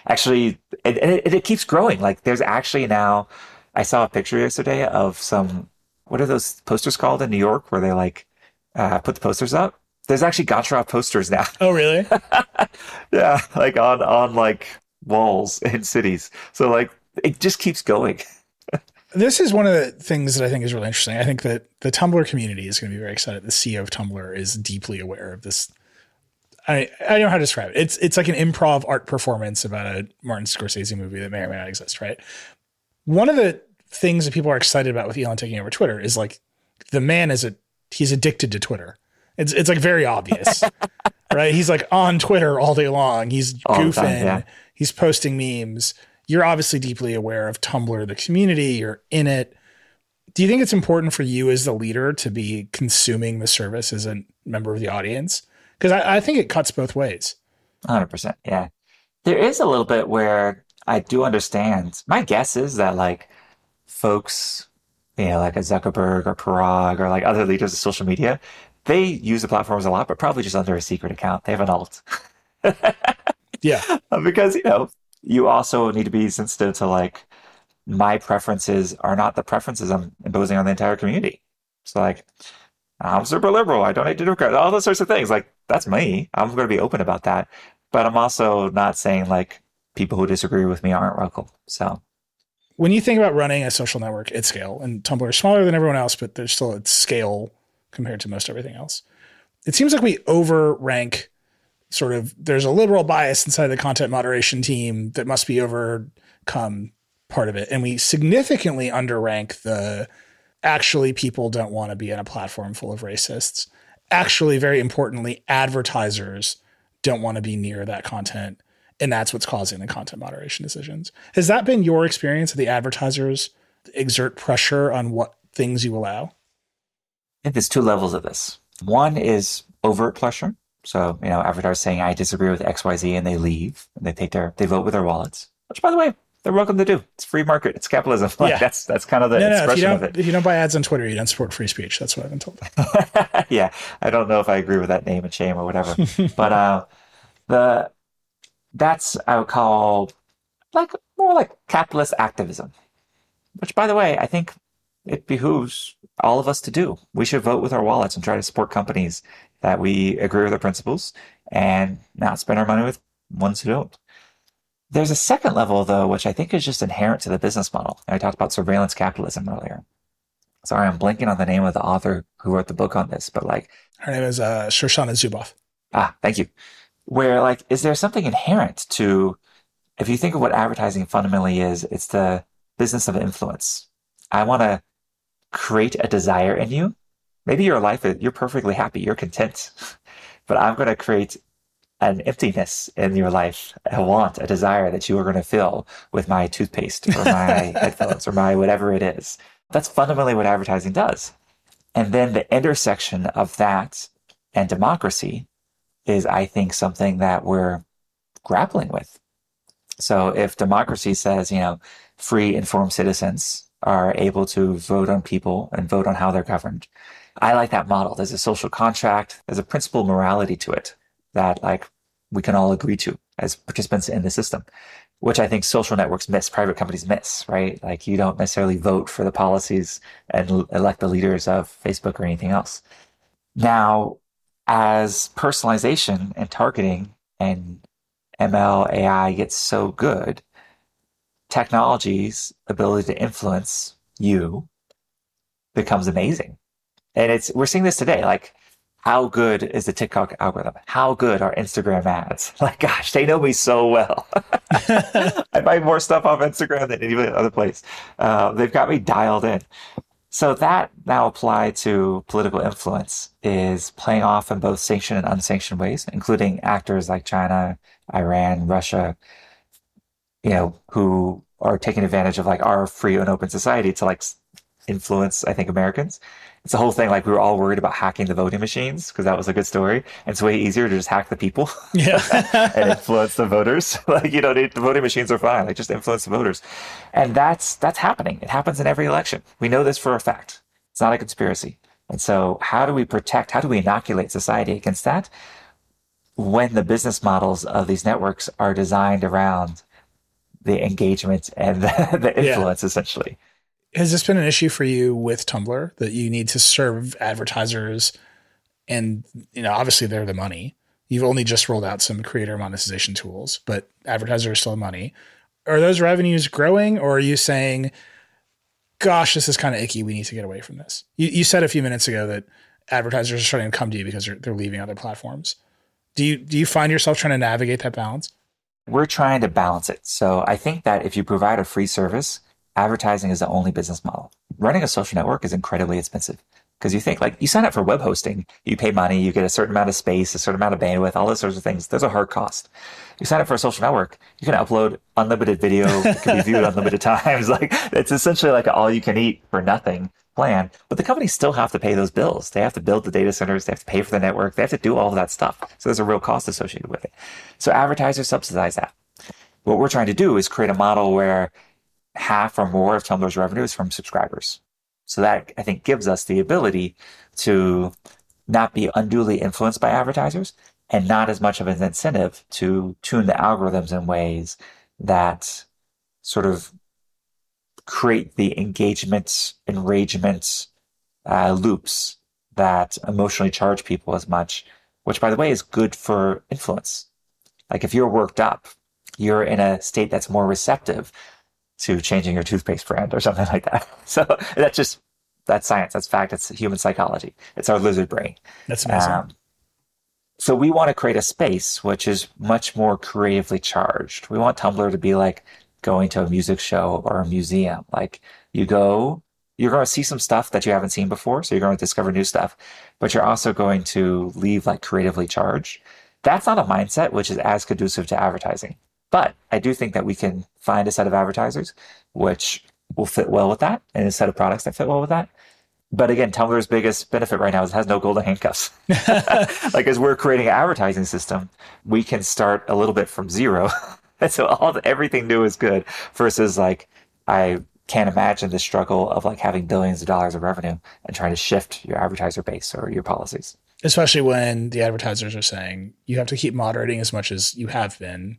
Actually, it, it, it keeps growing. Like there's actually now, I saw a picture yesterday of some, what are those posters called in New York where they like, uh, put the posters up? There's actually Goncharov posters now. Oh, really? [LAUGHS] yeah. Like on, on like walls [LAUGHS] and cities. So like it just keeps going. [LAUGHS] This is one of the things that I think is really interesting. I think that the Tumblr community is going to be very excited. The CEO of Tumblr is deeply aware of this. I I don't know how to describe it. It's it's like an improv art performance about a Martin Scorsese movie that may or may not exist, right? One of the things that people are excited about with Elon taking over Twitter is like the man is a he's addicted to Twitter. It's it's like very obvious, [LAUGHS] right? He's like on Twitter all day long. He's All goofing. time, yeah. He's posting memes. You're obviously deeply aware of Tumblr, the community. You're in it. Do you think it's important for you as the leader to be consuming the service as a member of the audience? Because I, I think it cuts both ways. 100%. Yeah. There is a little bit where I do understand. My guess is that like folks, you know, like a Zuckerberg or Parag or like other leaders of social media, they use the platforms a lot, but probably just under a secret account. They have an alt. [LAUGHS] Yeah. [LAUGHS] Uh, because, you know, you also need to be sensitive to like my preferences are not the preferences I'm imposing on the entire community. So like, I'm super liberal. I donate to Democrats. All those sorts of things. Like that's me. I'm going to be open about that. But I'm also not saying like people who disagree with me aren't welcome. So When you think about running a social network at scale, and Tumblr is smaller than everyone else, but there's still at scale compared to most everything else. It seems like we overrank sort of there's a liberal bias inside the content moderation team that must be overcome part of it. And we significantly underrank the actually people don't want to be in a platform full of racists. Actually, very importantly, advertisers don't want to be near that content. And that's what's causing the content moderation decisions. Has that been your experience that the advertisers exert pressure on what things you allow? I think there's two levels of this. One is overt pressure. So, you know, advertisers saying I disagree with XYZ and they leave and they take their they vote with their wallets. Which by the way, they're welcome to do. It's free market, it's capitalism. [LAUGHS] Like Yeah. that's that's kind of the no, no. Expression of it. if you don't buy ads on Twitter, you don't support free speech. That's what I've been told. [LAUGHS] yeah, I don't know if I agree with that name and shame or whatever, [LAUGHS] but uh, the that's I would call like more like capitalist activism, which, by the way, I think it behooves all of us to do. We should vote with our wallets and try to support companies that we agree with their principles and not spend our money with ones who don't. There's a second level, though, which I think is just inherent to the business model. And I talked about surveillance capitalism earlier. Sorry, I'm blanking on the name of the author who wrote the book on this, but like, Her name is uh, Shoshana Zuboff. ah, thank you. Where like, is there something inherent to, if you think of what advertising fundamentally is, it's the business of influence. I want to create a desire in you. Maybe your life, is- you're perfectly happy, you're content, [LAUGHS] but I'm going to create an emptiness in your life, a want, a desire that you are going to fill with my toothpaste or my [LAUGHS] headphones or my whatever it is. That's fundamentally what advertising does. And then the intersection of that and democracy is, I think, something that we're grappling with. So if democracy says, you know, free, informed citizens are able to vote on people and vote on how they're governed, I like that model. There's a social contract, there's a principle morality to it that like we can all agree to as participants in the system, which I think social networks miss, private companies miss, right? Like you don't necessarily vote for the policies and elect the leaders of Facebook or anything else. Now, as personalization and targeting and ML AI gets so good, technology's ability to influence you becomes amazing. And it's we're seeing this today. Like, how good is the TikTok algorithm? How good are Instagram ads? [LAUGHS] Like, gosh, they know me so well. [LAUGHS] I buy more stuff off Instagram than any other place. Uh, they've got me dialed in. So that now applied to political influence is playing off in both sanctioned and unsanctioned ways, including actors like China, Iran, Russia, you know, who are taking advantage of like our free and open society to like influence, I think, Americans. It's the whole thing. Like we were all worried about hacking the voting machines because that was a good story. And it's way easier to just hack the people [LAUGHS] Yeah. [LAUGHS] and influence the voters. [LAUGHS] like, you know, the the voting machines are fine. Like just influence the voters. And that's, that's happening. It happens in every election. We know this for a fact. It's not a conspiracy. And so how do we protect, how do we inoculate society against that? When the business models of these networks are designed around the engagement and the, [LAUGHS] the Yeah. influence, essentially. Has this been an issue for you with Tumblr that you need to serve advertisers and you know obviously they're the money. You've only just rolled out some creator monetization tools, but advertisers are still money. Are those revenues growing or are you saying gosh, this is kind of icky. We need to get away from this. You, you said a few minutes ago that advertisers are starting to come to you because they're, they're leaving other platforms. Do you do you find yourself trying to navigate that balance? We're trying to balance it. So I think that if you provide a free service, advertising is the only business model. Running a social network is incredibly expensive because you think like you sign up for web hosting, you pay money, you get a certain amount of space, a certain amount of bandwidth, all those sorts of things. There's a hard cost. You sign up for a social network, you can upload unlimited video, it can be viewed [LAUGHS] unlimited [LAUGHS] times. Like it's essentially like all you can eat for nothing plan, but the companies still have to pay those bills. They have to build the data centers. They have to pay for the network. They have to do all of that stuff. So there's a real cost associated with it. So advertisers subsidize that. What we're trying to do is create a model where half or more of Tumblr's revenue is from subscribers. So that I think gives us the ability to not be unduly influenced by advertisers and not as much of an incentive to tune the algorithms in ways that sort of create the engagements, enragements, uh, loops that emotionally charge people as much, which by the way is good for influence. Like if you're worked up, you're in a state that's more receptive to changing your toothpaste brand or something [LAUGHS] like that. [LAUGHS] So that's just, that's science. That's fact. It's human psychology. It's our lizard brain. That's amazing. Um, so we want to create a space which is much more creatively charged. We want Tumblr to be like going to a music show or a museum. Like you go, you're going to see some stuff that you haven't seen before. So you're going to discover new stuff, but you're also going to leave like creatively charged. That's not a mindset which is as conducive to advertising. But I do think that we can find a set of advertisers which will fit well with that and a set of products that fit well with that. But again, Tumblr's biggest benefit right now is it has no golden handcuffs. [LAUGHS] like as we're creating an advertising system, we can start a little bit from zero [LAUGHS] so all everything new is good versus like I can't imagine the struggle of like having billions of dollars of revenue and trying to shift your advertiser base or your policies. Especially when the advertisers are saying you have to keep moderating as much as you have been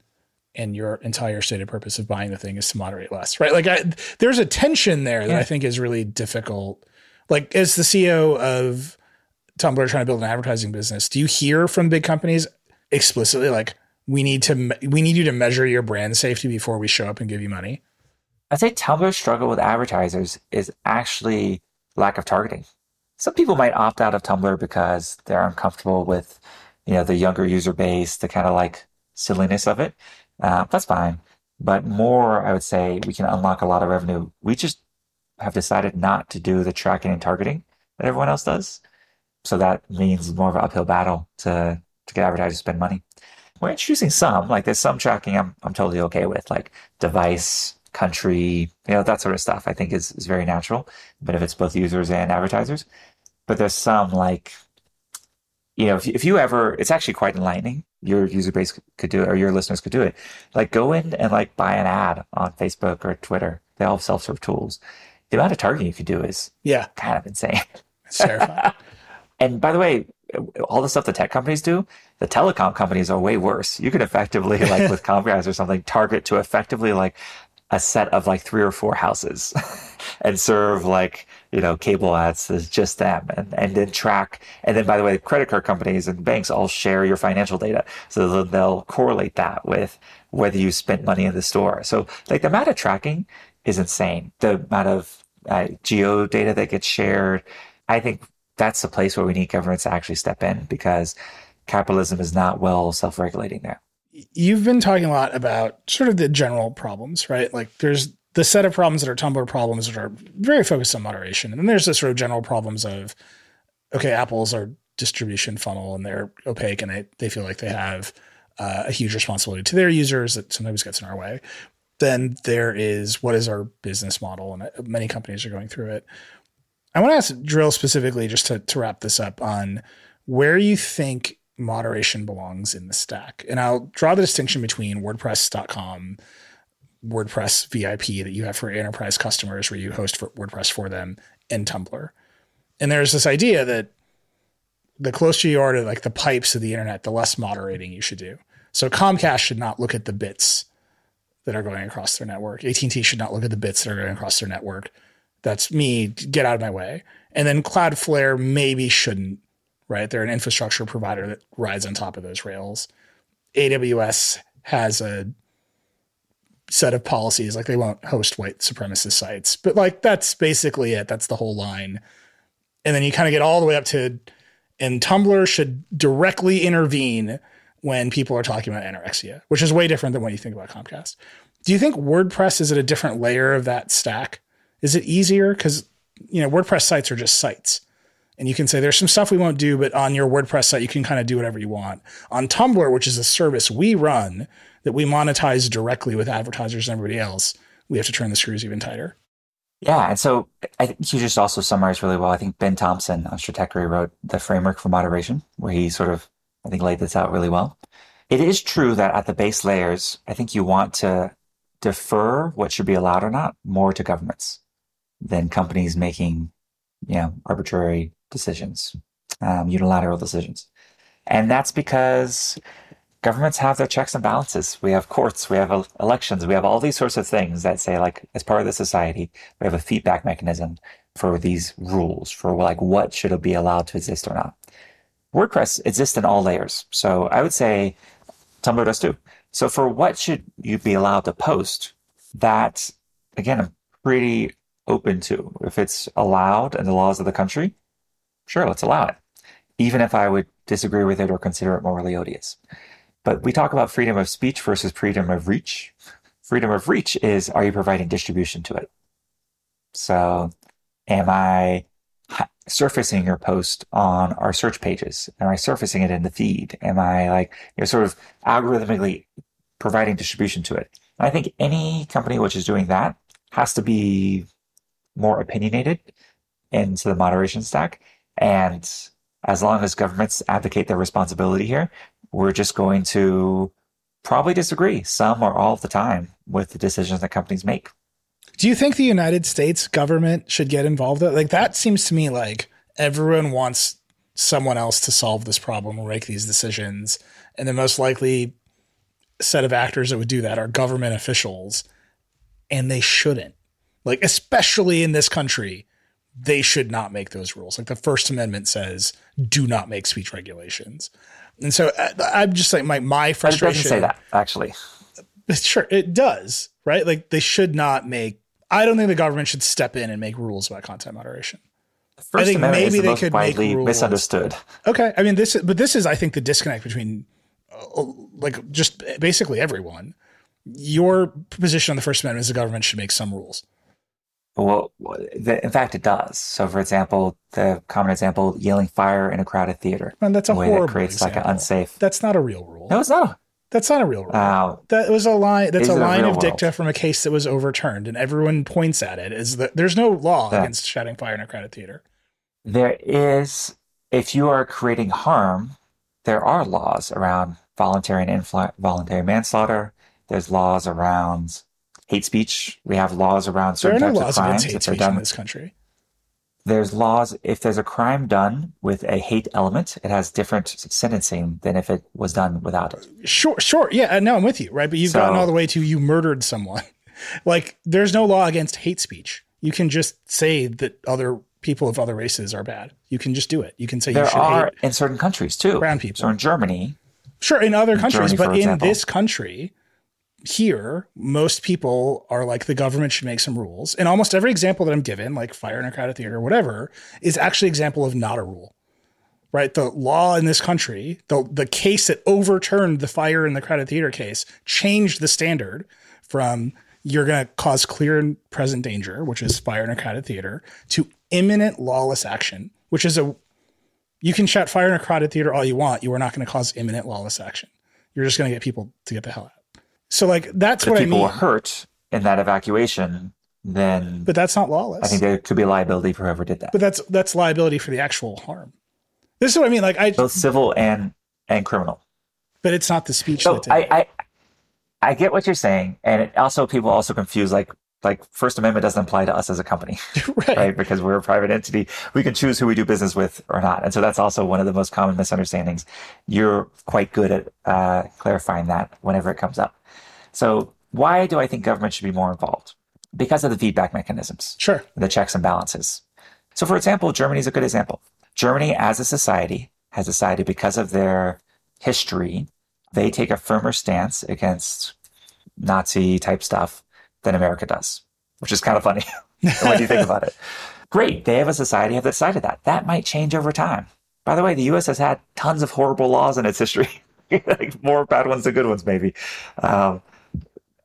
and your entire stated purpose of buying the thing is to moderate less, right? Like I, there's a tension there that yeah. I think is really difficult. Like as the CEO of Tumblr trying to build an advertising business, do you hear from big companies explicitly like, we need to we need you to measure your brand safety before we show up and give you money? I'd say Tumblr's struggle with advertisers is actually lack of targeting. Some people might opt out of Tumblr because they're uncomfortable with, you know, the younger user base, the kind of like silliness of it. Uh, that's fine. But more, I would say we can unlock a lot of revenue. We just have decided not to do the tracking and targeting that everyone else does. So that means more of an uphill battle to, to get advertisers to spend money. We're introducing some, like there's some tracking I'm, I'm totally okay with, like device, country, you know, that sort of stuff I think is, is very natural, benefits both users and advertisers. But there's some like, you know, if, if you ever, it's actually quite enlightening. Your user base could do it or your listeners could do it. Like go in and like buy an ad on Facebook or Twitter. They all have self-serve tools. The amount of targeting you could do is yeah kind of insane. It's terrifying. [LAUGHS] and by the way, all the stuff the tech companies do, the telecom companies are way worse. You can effectively, [LAUGHS] like with Comcast or something, target to effectively like a set of like three or four houses [LAUGHS] and serve like, you know, cable ads as just them and, and then track. And then by the way, credit card companies and banks all share your financial data. So they'll correlate that with whether you spent money in the store. So like the amount of tracking is insane. The amount of uh, geo data that gets shared. I think that's the place where we need governments to actually step in because capitalism is not well self-regulating there. You've been talking a lot about sort of the general problems, right? Like there's the set of problems that are Tumblr problems that are very focused on moderation. And then there's the sort of general problems of, okay, Apple's are distribution funnel and they're opaque and they, they feel like they have uh, a huge responsibility to their users that sometimes gets in our way. Then there is what is our business model? And uh, many companies are going through it. I want to ask Drill specifically, just to, to wrap this up, on where you think moderation belongs in the stack. And I'll draw the distinction between WordPress.com, WordPress VIP that you have for enterprise customers, where you host for WordPress for them, and Tumblr. And there's this idea that the closer you are to like the pipes of the internet, the less moderating you should do. So Comcast should not look at the bits that are going across their network. AT&T should not look at the bits that are going across their network. That's me. Get out of my way. And then Cloudflare maybe shouldn't, right? They're an infrastructure provider that rides on top of those rails. AWS has a set of policies. Like they won't host white supremacist sites, but like that's basically it. That's the whole line. And then you kind of get all the way up to, and Tumblr should directly intervene when people are talking about anorexia, which is way different than when you think about Comcast. Do you think WordPress is at a different layer of that stack? Is it easier? Because, you know, WordPress sites are just sites. And you can say there's some stuff we won't do, but on your WordPress site, you can kind of do whatever you want. On Tumblr, which is a service we run that we monetize directly with advertisers and everybody else, we have to turn the screws even tighter. Yeah, and so I think you just also summarized really well. I think Ben Thompson on Stratechery wrote the framework for moderation, where he sort of, I think, laid this out really well. It is true that at the base layers, I think you want to defer what should be allowed or not more to governments than companies making, you know, arbitrary decisions, um, unilateral decisions. And that's because governments have their checks and balances. We have courts, we have elections, we have all these sorts of things that say, like, as part of the society, we have a feedback mechanism for these rules for like what should be allowed to exist or not. WordPress exists in all layers. So I would say Tumblr does too. So for what should you be allowed to post, that again, I'm pretty open to. If it's allowed in the laws of the country, sure, let's allow it. Even if I would disagree with it or consider it morally odious. But we talk about freedom of speech versus freedom of reach. Freedom of reach is are you providing distribution to it? So am I surfacing your post on our search pages? Am I surfacing it in the feed? Am I like, you know, sort of algorithmically providing distribution to it? I think any company which is doing that has to be more opinionated into the moderation stack. And as long as governments advocate their responsibility here, we're just going to probably disagree some or all of the time with the decisions that companies make. Do you think the United States government should get involved? Like that seems to me like everyone wants someone else to solve this problem or make these decisions, and the most likely set of actors that would do that are government officials, and they shouldn't. Like especially in this country, they should not make those rules. Like the First Amendment says, do not make speech regulations. And so uh, I, am just like my my frustration. It doesn't say that actually. Sure, it does, right? Like they should not make. I don't think the government should step in and make rules about content moderation. First I think Amendment maybe the they could widely make rules. misunderstood. Okay, I mean this, but this is I think the disconnect between uh, like just basically everyone. Your position on the First Amendment is the government should make some rules. Well, in fact, it does. So, for example, the common example, yelling fire in a crowded theater. And that's a horrible that creates example. like an unsafe. That's not a real rule. No, it's not. That's not a real rule. Uh, that was a line. That's a line a of dicta world? from a case that was overturned, and everyone points at it. Is that there's no law that, against shouting fire in a crowded theater? There is. If you are creating harm, there are laws around voluntary and involuntary manslaughter. There's laws around hate speech. We have laws around certain there are no types laws of crimes. Against hate speech done, in this country. There's laws. If there's a crime done with a hate element, it has different sentencing than if it was done without it. Sure, sure. Yeah, no, I'm with you, right? But you've so, gotten all the way to you murdered someone. [LAUGHS] like, there's no law against hate speech. You can just say that other people of other races are bad. You can just do it. You can say there you should are hate in certain countries too. Brown people. So in Germany, sure, in other countries, Germany, but in example. this country, here, most people are like, the government should make some rules. And almost every example that I'm given, like fire in a crowded theater, or whatever, is actually example of not a rule. Right? The law in this country, the the case that overturned the fire in the crowded theater case, changed the standard from you're going to cause clear and present danger, which is fire in a crowded theater, to imminent lawless action, which is a you can shout fire in a crowded theater all you want. You are not going to cause imminent lawless action. You're just going to get people to get the hell out. So like that's what I mean. People were hurt in that evacuation, then but that's not lawless. I think there could be liability for whoever did that. But that's that's liability for the actual harm. This is what I mean. Like I both civil and and criminal. But it's not the speech. So I, I I get what you're saying, and it also people also confuse like like First Amendment doesn't apply to us as a company, [LAUGHS] right. right? Because we're a private entity. We can choose who we do business with or not. And so that's also one of the most common misunderstandings. You're quite good at uh, clarifying that whenever it comes up. So why do I think government should be more involved? Because of the feedback mechanisms. Sure. The checks and balances. So for example, Germany is a good example. Germany as a society has decided because of their history, they take a firmer stance against Nazi type stuff than America does, which is kind of funny [LAUGHS] when you think about it. Great. They have a society have decided that. That might change over time. By the way, the U.S. has had tons of horrible laws in its history, [LAUGHS] like more bad ones than good ones, maybe. Um,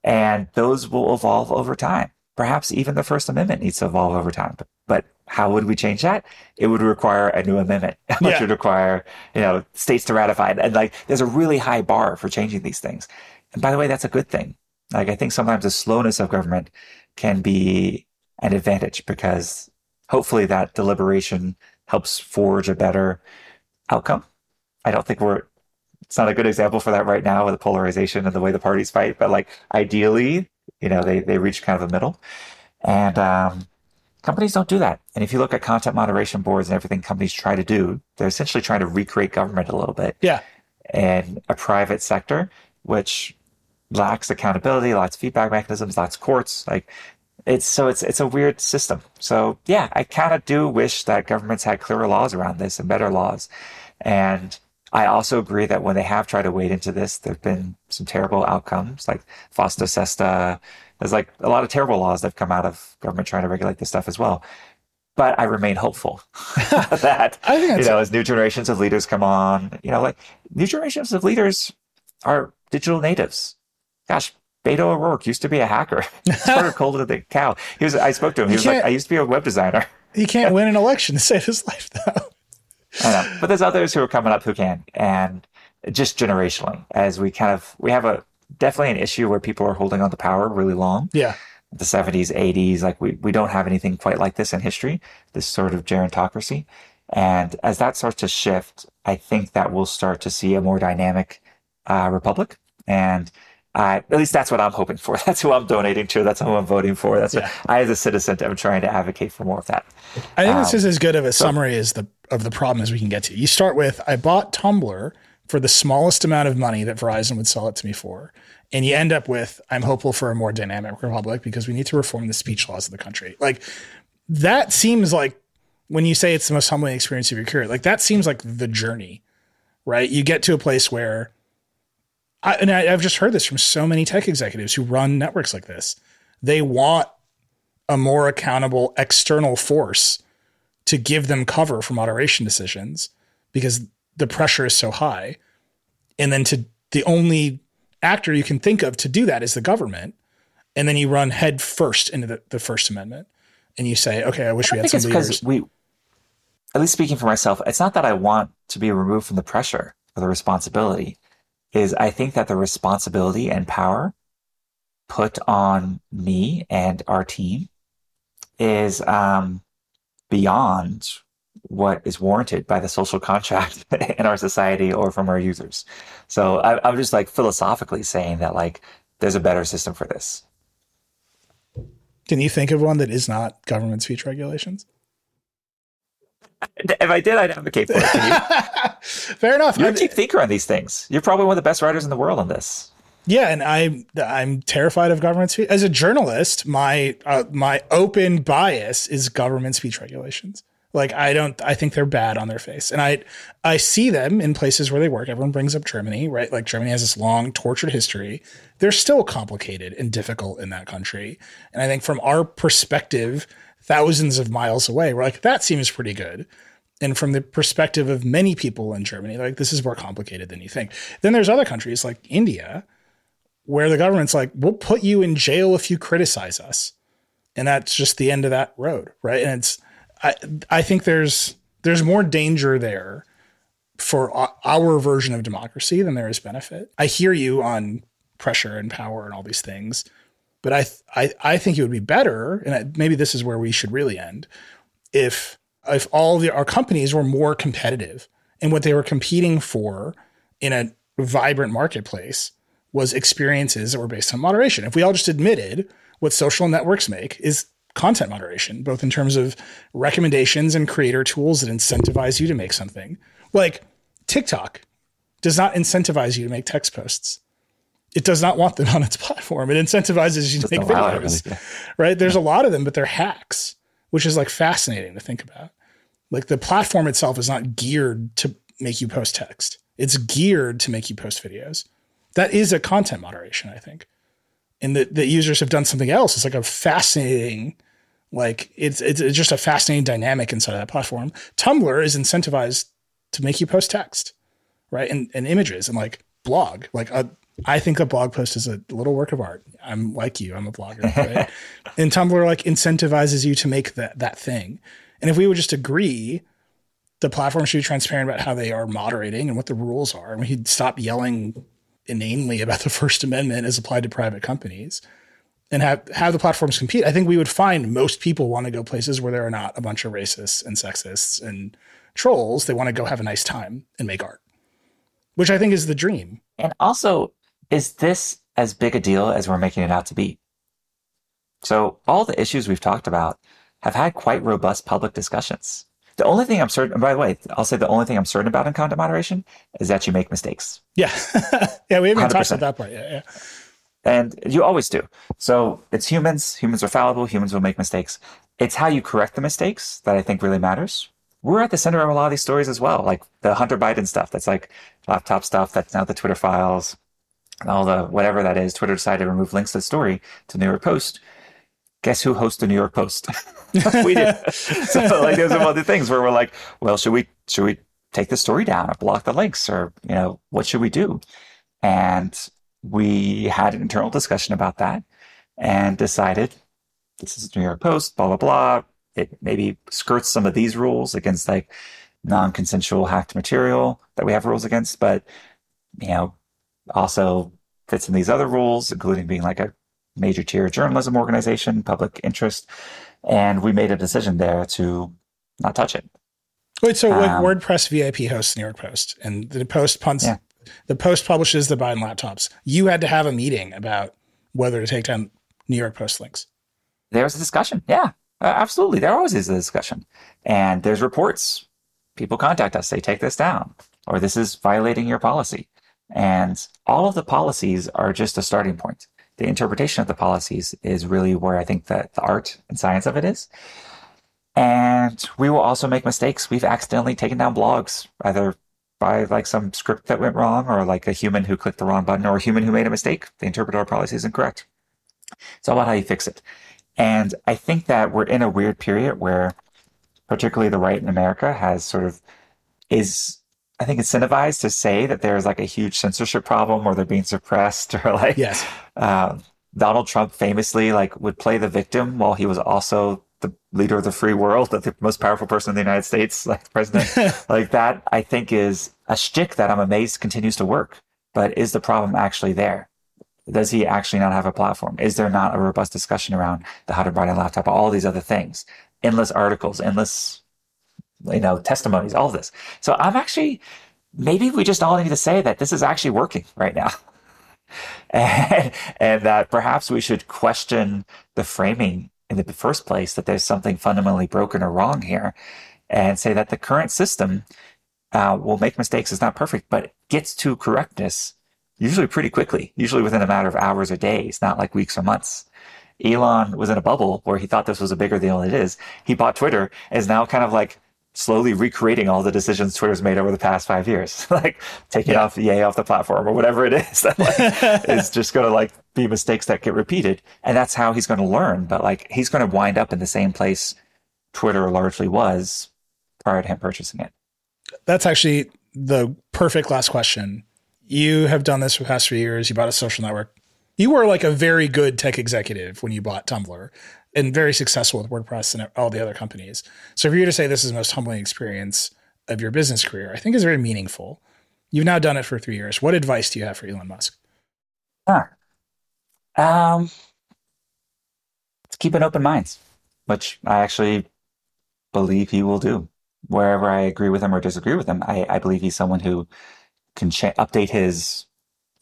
and those will evolve over time. Perhaps even the First Amendment needs to evolve over time. But, but how would we change that? It would require a new amendment, [LAUGHS] which yeah. would require, you know, states to ratify it. And like, there's a really high bar for changing these things. And by the way, that's a good thing. Like, I think sometimes the slowness of government can be an advantage because hopefully that deliberation helps forge a better outcome. I don't think we're, it's not a good example for that right now with the polarization and the way the parties fight, but like ideally, you know, they, they reach kind of a middle. And, um, companies don't do that. And if you look at content moderation boards and everything companies try to do, they're essentially trying to recreate government a little bit. Yeah. And a private sector, which lacks accountability, lacks feedback mechanisms, lacks courts. Like it's so it's it's a weird system. So yeah, I kind of do wish that governments had clearer laws around this and better laws. And I also agree that when they have tried to wade into this, there've been some terrible outcomes, like FOSTA SESTA. There's like a lot of terrible laws that have come out of government trying to regulate this stuff as well. But I remain hopeful [LAUGHS] that you know, as new generations of leaders come on, you know, like new generations of leaders are digital natives. Gosh, Beto O'Rourke used to be a hacker. [LAUGHS] Started cold as a cow. He was. I spoke to him. He was like, "I used to be a web designer." He can't win an [LAUGHS] election to save his life, though. I know, but there's others who are coming up who can, and just generationally, as we kind of we have a definitely an issue where people are holding on to power really long. Yeah. The 70s, 80s, like we, we don't have anything quite like this in history, this sort of gerontocracy. And as that starts to shift, I think that we'll start to see a more dynamic uh, republic. And uh, at least that's what I'm hoping for. [LAUGHS] That's who I'm donating to. That's who I'm voting for. That's yeah. what I, as a citizen, am trying to advocate for more of that. I think um, this is as good of a so, summary as the of the problem as we can get to. You start with I bought Tumblr for the smallest amount of money that Verizon would sell it to me for, and you end up with I'm hopeful for a more dynamic republic because we need to reform the speech laws of the country. Like that seems like when you say it's the most humbling experience of your career, like that seems like the journey, right? You get to a place where I, and I, I've just heard this from so many tech executives who run networks like this. They want a more accountable external force to give them cover for moderation decisions because the pressure is so high. And then to the only actor you can think of to do that is the government. And then you run head first into the, the First Amendment and you say, okay, I wish I we had some leaders. We, at least speaking for myself, it's not that I want to be removed from the pressure or the responsibility is I think that the responsibility and power put on me and our team is um, beyond what is warranted by the social contract [LAUGHS] in our society or from our users. So I, I'm just like philosophically saying that like there's a better system for this. Can you think of one that is not government speech regulations? [LAUGHS] If I did, I'd advocate for it. To you. [LAUGHS] Fair enough. You're a deep thinker on these things. You're probably one of the best writers in the world on this. Yeah, and I'm I'm terrified of government speech. As a journalist, my uh, my open bias is government speech regulations. Like I don't I think they're bad on their face. And I I see them in places where they work. Everyone brings up Germany, right? Like Germany has this long tortured history. They're still complicated and difficult in that country. And I think from our perspective, thousands of miles away. We're like, that seems pretty good. And from the perspective of many people in Germany, like this is more complicated than you think. Then there's other countries like India, where the government's like, we'll put you in jail if you criticize us. And that's just the end of that road. Right. And it's I I think there's there's more danger there for our version of democracy than there is benefit. I hear you on pressure and power and all these things. But I, I, I think it would be better, and maybe this is where we should really end, if if all the, our companies were more competitive and what they were competing for in a vibrant marketplace was experiences that were based on moderation. If we all just admitted what social networks make is content moderation, both in terms of recommendations and creator tools that incentivize you to make something. Like TikTok does not incentivize you to make text posts it does not want them [LAUGHS] on its platform. It incentivizes you to make videos, right? There's yeah. a lot of them, but they're hacks, which is like fascinating to think about. Like the platform itself is not geared to make you post text. It's geared to make you post videos. That is a content moderation, I think. and that the users have done something else. It's like a fascinating, like it's, it's just a fascinating dynamic inside of that platform. Tumblr is incentivized to make you post text, right, and and images and like blog. Like a, I think a blog post is a little work of art. I'm like you. I'm a blogger, [LAUGHS] right? and Tumblr like incentivizes you to make that that thing. And if we would just agree the platform should be transparent about how they are moderating and what the rules are. And we'd stop yelling inanely about the First Amendment as applied to private companies and have, have the platforms compete. I think we would find most people want to go places where there are not a bunch of racists and sexists and trolls. They want to go have a nice time and make art, which I think is the dream. And also, is this as big a deal as we're making it out to be? So all the issues we've talked about have had quite robust public discussions. The only thing I'm certain, by the way, I'll say the only thing I'm certain about in content moderation is that you make mistakes. Yeah. [LAUGHS] yeah. We haven't 100%. talked about that part yet. Yeah. And you always do. So it's humans. Humans are fallible. Humans will make mistakes. It's how you correct the mistakes that I think really matters. We're at the center of a lot of these stories as well, like the Hunter Biden stuff. That's like laptop stuff. That's now the Twitter files, all the whatever that is. Twitter decided to remove links to the story to New York Post guess who hosts the New York Post? [LAUGHS] we did. so like there's some other things where we're like, well, should we should we take the story down or block the links or you know what should we do? And we had an internal discussion about that and decided this is New York Post, blah blah blah. It maybe skirts some of these rules against like non-consensual hacked material that we have rules against, but you know also fits in these other rules, including being like a major tier journalism organization, public interest, and we made a decision there to not touch it. Wait, so um, WordPress VIP hosts New York Post, and the Post punts, yeah. the Post publishes the Biden laptops. You had to have a meeting about whether to take down New York Post links. There was a discussion, yeah, absolutely. There always is a discussion, and there's reports. People contact us, They take this down, or this is violating your policy. And all of the policies are just a starting point the interpretation of the policies is really where I think that the art and science of it is. And we will also make mistakes. We've accidentally taken down blogs, either by like some script that went wrong or like a human who clicked the wrong button or a human who made a mistake. They interpreted our policies incorrect. It's all about how you fix it. And I think that we're in a weird period where particularly the right in America has sort of is I think incentivized to say that there's like a huge censorship problem or they're being suppressed [LAUGHS] or like yes. Uh, Donald Trump famously like would play the victim while he was also the leader of the free world, the most powerful person in the United States, like president. [LAUGHS] like that, I think is a shtick that I'm amazed continues to work. But is the problem actually there? Does he actually not have a platform? Is there not a robust discussion around the how to Hunter Biden laptop, all these other things? Endless articles, endless you know, testimonies, all of this. So I'm actually, maybe we just all need to say that this is actually working right now. [LAUGHS] and, and that perhaps we should question the framing in the first place that there's something fundamentally broken or wrong here and say that the current system uh, will make mistakes. It's not perfect, but gets to correctness usually pretty quickly, usually within a matter of hours or days, not like weeks or months. Elon was in a bubble where he thought this was a bigger deal than it is. He bought Twitter, is now kind of like slowly recreating all the decisions Twitter's made over the past five years, [LAUGHS] like taking yeah. off Ye off the platform or whatever it is [LAUGHS] that like, [LAUGHS] is just going to like be mistakes that get repeated. And that's how he's going to learn. But like he's going to wind up in the same place Twitter largely was prior to him purchasing it. That's actually the perfect last question. You have done this for the past few years. You bought a social network. You were like a very good tech executive when you bought Tumblr and very successful with WordPress and all the other companies. So for you to say this is the most humbling experience of your business career, I think is very meaningful. You've now done it for three years. What advice do you have for Elon Musk? Huh. Um, let's keep an open mind, which I actually believe he will do. Wherever I agree with him or disagree with him, I, I believe he's someone who can cha- update his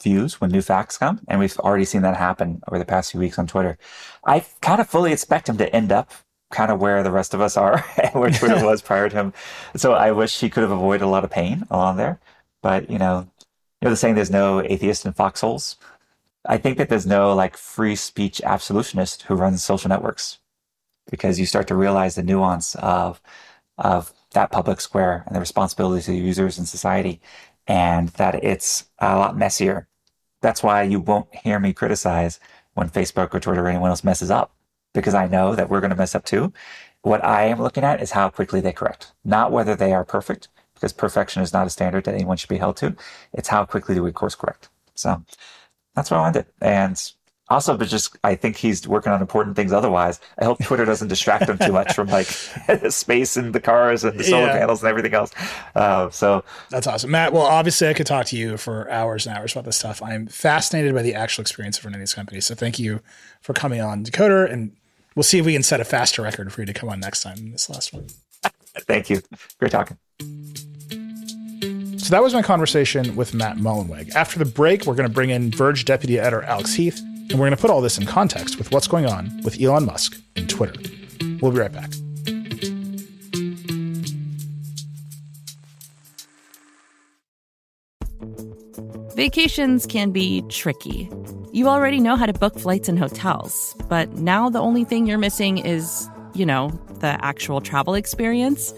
views when new facts come. And we've already seen that happen over the past few weeks on Twitter. I kind of fully expect him to end up kind of where the rest of us are [LAUGHS] and where [LAUGHS] Twitter was prior to him. So I wish he could have avoided a lot of pain along there. But, you know, you know the saying there's no atheist in foxholes. I think that there's no like free speech absolutionist who runs social networks because you start to realize the nuance of, of that public square and the responsibilities of users and society and that it's a lot messier. That's why you won't hear me criticize when Facebook or Twitter or anyone else messes up because I know that we're going to mess up too. What I am looking at is how quickly they correct, not whether they are perfect, because perfection is not a standard that anyone should be held to. It's how quickly do we course correct. So that's what I wanted. And also, but just I think he's working on important things. Otherwise, I hope Twitter doesn't distract him too much from like [LAUGHS] space and the cars and the solar yeah. panels and everything else. Uh, so that's awesome, Matt. Well, obviously, I could talk to you for hours and hours about this stuff. I'm fascinated by the actual experience of running these companies. So thank you for coming on Decoder, and we'll see if we can set a faster record for you to come on next time. This last one. thank you. Great talking. So that was my conversation with Matt Mullenweg. After the break, we're going to bring in Verge deputy editor Alex Heath and we're going to put all this in context with what's going on with Elon Musk and Twitter. We'll be right back. Vacations can be tricky. You already know how to book flights and hotels, but now the only thing you're missing is, you know, the actual travel experience.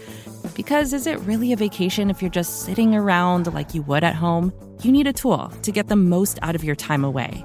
Because is it really a vacation if you're just sitting around like you would at home? You need a tool to get the most out of your time away.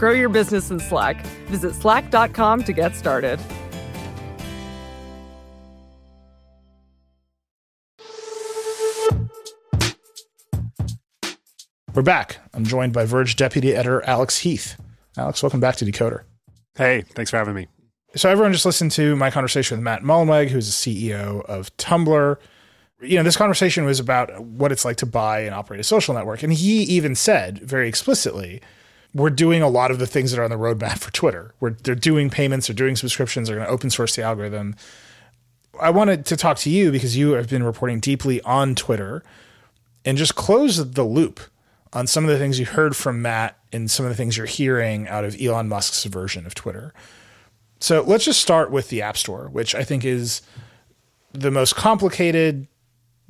Grow your business in Slack. Visit slack.com to get started. We're back. I'm joined by Verge deputy editor Alex Heath. Alex, welcome back to Decoder. Hey, thanks for having me. So everyone just listened to my conversation with Matt Mullenweg, who's the CEO of Tumblr. You know, this conversation was about what it's like to buy and operate a social network. And he even said very explicitly we're doing a lot of the things that are on the roadmap for Twitter. Where they're doing payments, they're doing subscriptions, they're going to open source the algorithm. I wanted to talk to you because you have been reporting deeply on Twitter and just close the loop on some of the things you heard from Matt and some of the things you're hearing out of Elon Musk's version of Twitter. So let's just start with the App Store, which I think is the most complicated,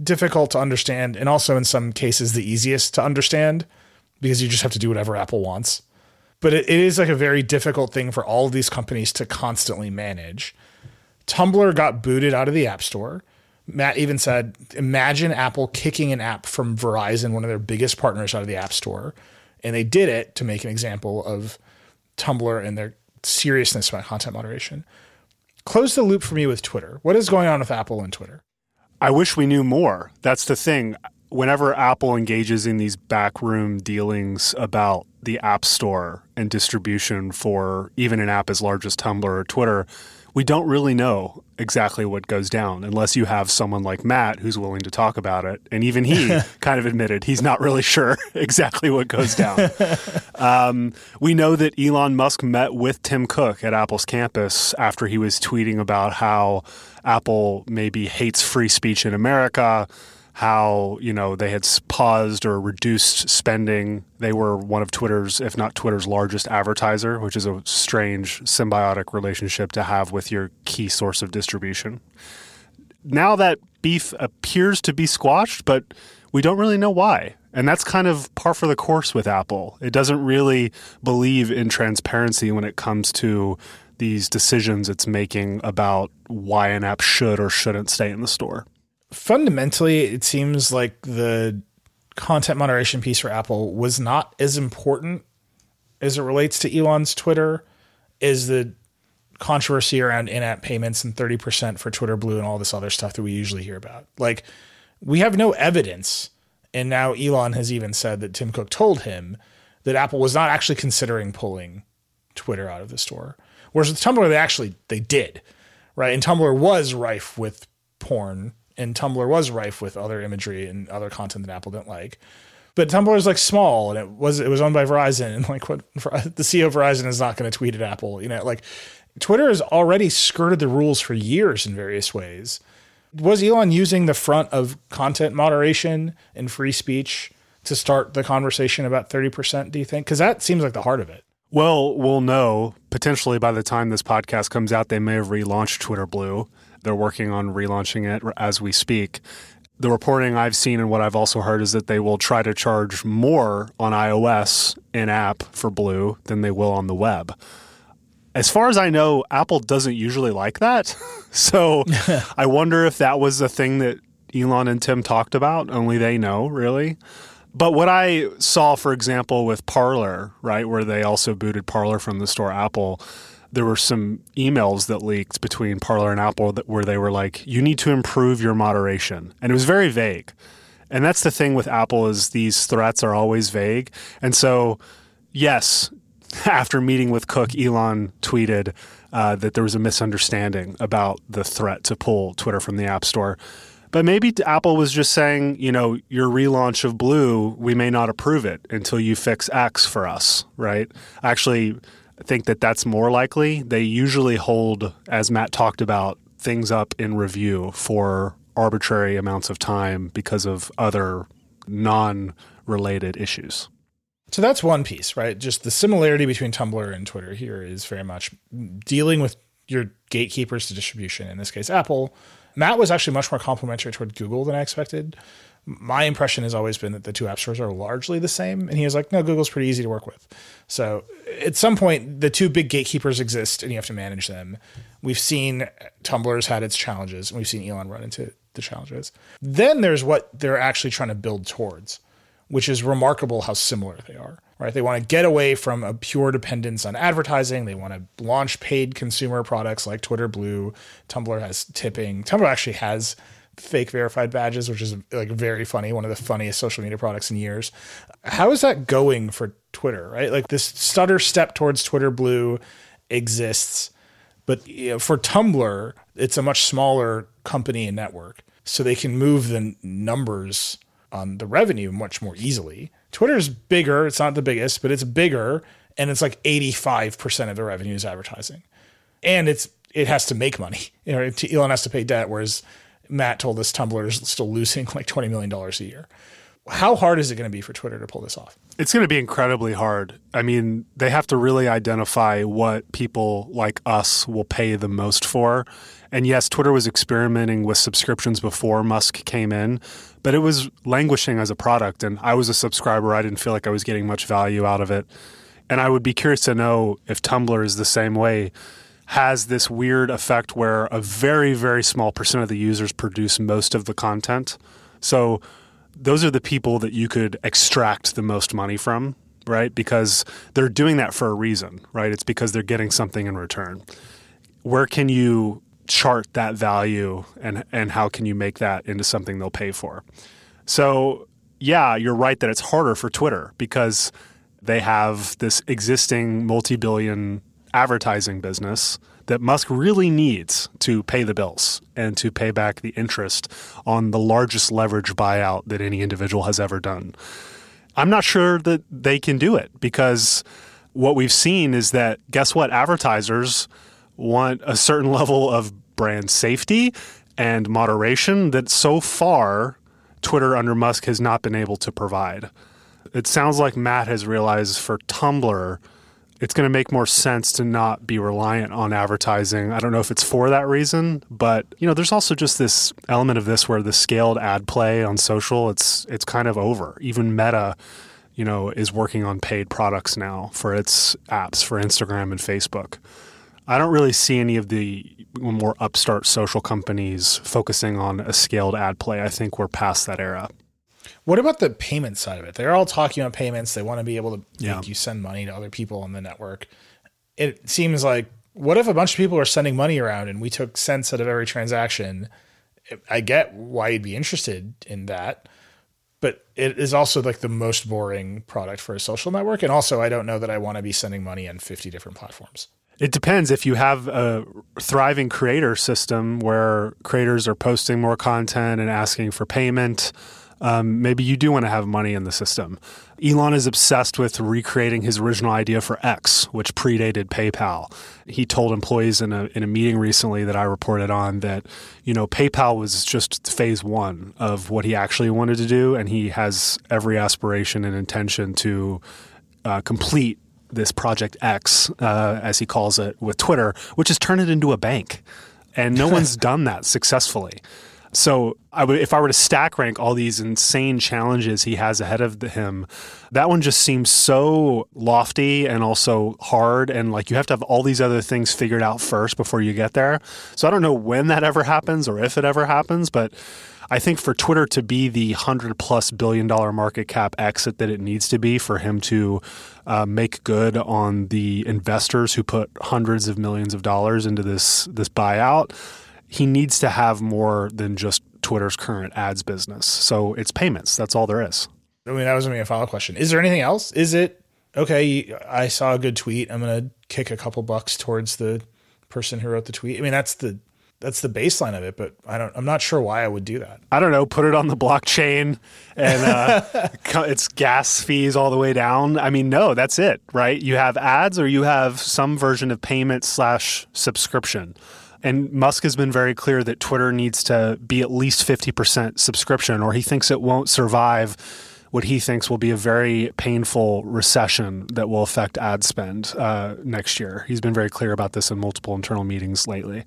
difficult to understand, and also in some cases the easiest to understand because you just have to do whatever Apple wants. But it, it is like a very difficult thing for all of these companies to constantly manage. Tumblr got booted out of the App Store. Matt even said, imagine Apple kicking an app from Verizon, one of their biggest partners, out of the App Store. And they did it to make an example of Tumblr and their seriousness about content moderation. Close the loop for me with Twitter. What is going on with Apple and Twitter? I wish we knew more. That's the thing whenever Apple engages in these backroom dealings about the App Store and distribution for even an app as large as Tumblr or Twitter, we don't really know exactly what goes down unless you have someone like Matt who's willing to talk about it. And even he [LAUGHS] kind of admitted he's not really sure [LAUGHS] exactly what goes down. [LAUGHS] um, we know that Elon Musk met with Tim Cook at Apple's campus after he was tweeting about how Apple maybe hates free speech in America how you know they had paused or reduced spending. They were one of Twitter's, if not Twitter's largest advertiser, which is a strange symbiotic relationship to have with your key source of distribution. Now that beef appears to be squashed, but we don't really know why. And that's kind of par for the course with Apple. It doesn't really believe in transparency when it comes to these decisions it's making about why an app should or shouldn't stay in the store. Fundamentally, it seems like the content moderation piece for Apple was not as important as it relates to Elon's Twitter as the controversy around in-app payments and 30% for Twitter Blue and all this other stuff that we usually hear about. Like we have no evidence and now Elon has even said that Tim Cook told him that Apple was not actually considering pulling Twitter out of the store. Whereas with Tumblr they actually they did. Right? And Tumblr was rife with porn and Tumblr was rife with other imagery and other content that Apple didn't like. But Tumblr is like small and it was it was owned by Verizon and like what [LAUGHS] the CEO of Verizon is not going to tweet at Apple, you know, like Twitter has already skirted the rules for years in various ways. Was Elon using the front of content moderation and free speech to start the conversation about 30%, do you think? Because that seems like the heart of it. Well, we'll know potentially by the time this podcast comes out, they may have relaunched Twitter Blue. They're working on relaunching it as we speak. The reporting I've seen and what I've also heard is that they will try to charge more on iOS in app for Blue than they will on the web as far as I know, Apple doesn't usually like that. [LAUGHS] so [LAUGHS] I wonder if that was the thing that Elon and Tim talked about. Only they know, really. But what I saw, for example, with Parler, right, where they also booted Parler from the store Apple, there were some emails that leaked between Parler and Apple that, where they were like, "You need to improve your moderation," and it was very vague. And that's the thing with Apple is these threats are always vague, and so yes, [LAUGHS] after meeting with Cook, Elon tweeted uh, that there was a misunderstanding about the threat to pull Twitter from the App Store. But maybe Apple was just saying, you know, your relaunch of Blue, we may not approve it until you fix X for us, right? Think that that's more likely. They usually hold, as Matt talked about, things up in review for arbitrary amounts of time because of other non related issues. So that's one piece, right? Just the similarity between Tumblr and Twitter here is very much dealing with your gatekeepers to distribution, in this case, Apple. Matt was actually much more complimentary toward Google than I expected. My impression has always been that the two app stores are largely the same. And he was like, no, Google's pretty easy to work with. So at some point, the two big gatekeepers exist and you have to manage them. We've seen Tumblr's had its challenges and we've seen Elon run into the challenges. Then there's what they're actually trying to build towards which is remarkable how similar they are. Right? They want to get away from a pure dependence on advertising. They want to launch paid consumer products like Twitter Blue. Tumblr has tipping. Tumblr actually has fake verified badges, which is like very funny, one of the funniest social media products in years. How is that going for Twitter, right? Like this stutter step towards Twitter Blue exists, but you know, for Tumblr, it's a much smaller company and network, so they can move the numbers on the revenue much more easily. Twitter's bigger, it's not the biggest, but it's bigger and it's like 85% of the revenue is advertising. And it's it has to make money. [LAUGHS] You know, Elon has to pay debt whereas Matt told us Tumblr is still losing like $20 million a year. How hard is it going to be for Twitter to pull this off? It's going to be incredibly hard. I mean, they have to really identify what people like us will pay the most for. And yes, Twitter was experimenting with subscriptions before Musk came in, but it was languishing as a product. And I was a subscriber. I didn't feel like I was getting much value out of it. And I would be curious to know if Tumblr is the same way, has this weird effect where a very, very small percent of the users produce most of the content. So those are the people that you could extract the most money from, right? Because they're doing that for a reason, right? It's because they're getting something in return. Where can you chart that value and and how can you make that into something they'll pay for. So, yeah, you're right that it's harder for Twitter because they have this existing multi-billion advertising business that Musk really needs to pay the bills and to pay back the interest on the largest leverage buyout that any individual has ever done. I'm not sure that they can do it because what we've seen is that guess what advertisers want a certain [LAUGHS] level of brand safety and moderation that so far Twitter under Musk has not been able to provide. It sounds like Matt has realized for Tumblr, it's going to make more sense to not be reliant on advertising. I don't know if it's for that reason, but you know, there's also just this element of this where the scaled ad play on social, it's it's kind of over. Even Meta, you know, is working on paid products now for its apps for Instagram and Facebook. I don't really see any of the more upstart social companies focusing on a scaled ad play. I think we're past that era. What about the payment side of it? They're all talking about payments. They want to be able to Yeah. make you send money to other people on the network. It seems like what if a bunch of people are sending money around and we took cents out of every transaction? I get why you'd be interested in that, but it is also like the most boring product for a social network. And also, I don't know that I want to be sending money on 50 different platforms. It depends. If you have a thriving creator system where creators are posting more content and asking for payment, um, maybe you do want to have money in the system. Elon is obsessed with recreating his original idea for X, which predated PayPal. He told employees in a in a meeting recently that I reported on that you know PayPal was just phase one of what he actually wanted to do, and he has every aspiration and intention to uh, complete this Project X, uh, as he calls it, with Twitter, which has turned it into a bank. And no [LAUGHS] one's done that successfully. So, I would, if I were to stack rank all these insane challenges he has ahead of him, that one just seems so lofty and also hard. And like you have to have all these other things figured out first before you get there. So, I don't know when that ever happens or if it ever happens, but I think for Twitter to be the hundred plus billion dollar market cap exit that it needs to be for him to uh, make good on the investors who put hundreds of millions of dollars into this this buyout, he needs to have more than just Twitter's current ads business. So it's payments. That's all there is. I mean, that was going to be a follow question. Is there anything else? Is it okay? I saw a good tweet. I'm going to kick a couple bucks towards the person who wrote the tweet. I mean, that's the that's the baseline of it, but I don't. I'm not sure why I would do that. I don't know, put it on the blockchain and uh, [LAUGHS] it's gas fees all the way down. I mean, no, that's it, right? You have ads or you have some version of payment slash subscription. And Musk has been very clear that Twitter needs to be at least 50% subscription, or he thinks it won't survive what he thinks will be a very painful recession that will affect ad spend uh, next year. He's been very clear about this in multiple internal meetings lately.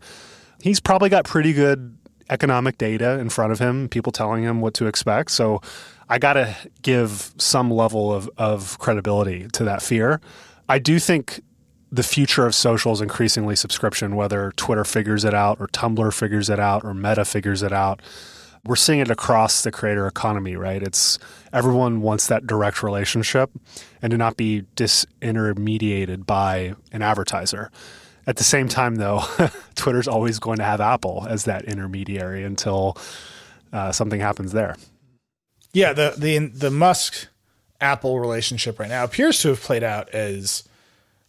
He's probably got pretty good economic data in front of him, people telling him what to expect. So I got to give some level of, of credibility to that fear. I do think the future of social is increasingly subscription, whether Twitter figures it out or Tumblr figures it out or Meta figures it out. We're seeing it across the creator economy, right? It's everyone wants that direct relationship and to not be disintermediated by an advertiser. At the same time, though, [LAUGHS] Twitter's always going to have Apple as that intermediary until uh, something happens there. Yeah, the the the Musk Apple relationship right now appears to have played out as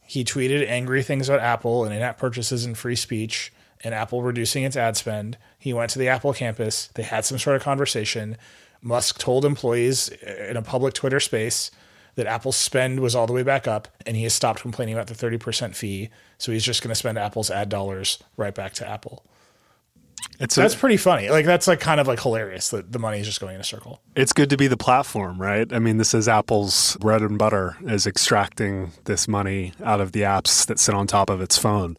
he tweeted angry things about Apple and in-app purchases and free speech and Apple reducing its ad spend. He went to the Apple campus. They had some sort of conversation. Musk told employees in a public Twitter space that Apple's spend was all the way back up and he has stopped complaining about the 30% fee. So he's just going to spend Apple's ad dollars right back to Apple. It's That's a, pretty funny. Like that's like kind of like hilarious that the money is just going in a circle. it's good to be the platform, right? I mean, this is Apple's bread and butter is extracting this money out of the apps that sit on top of its phone.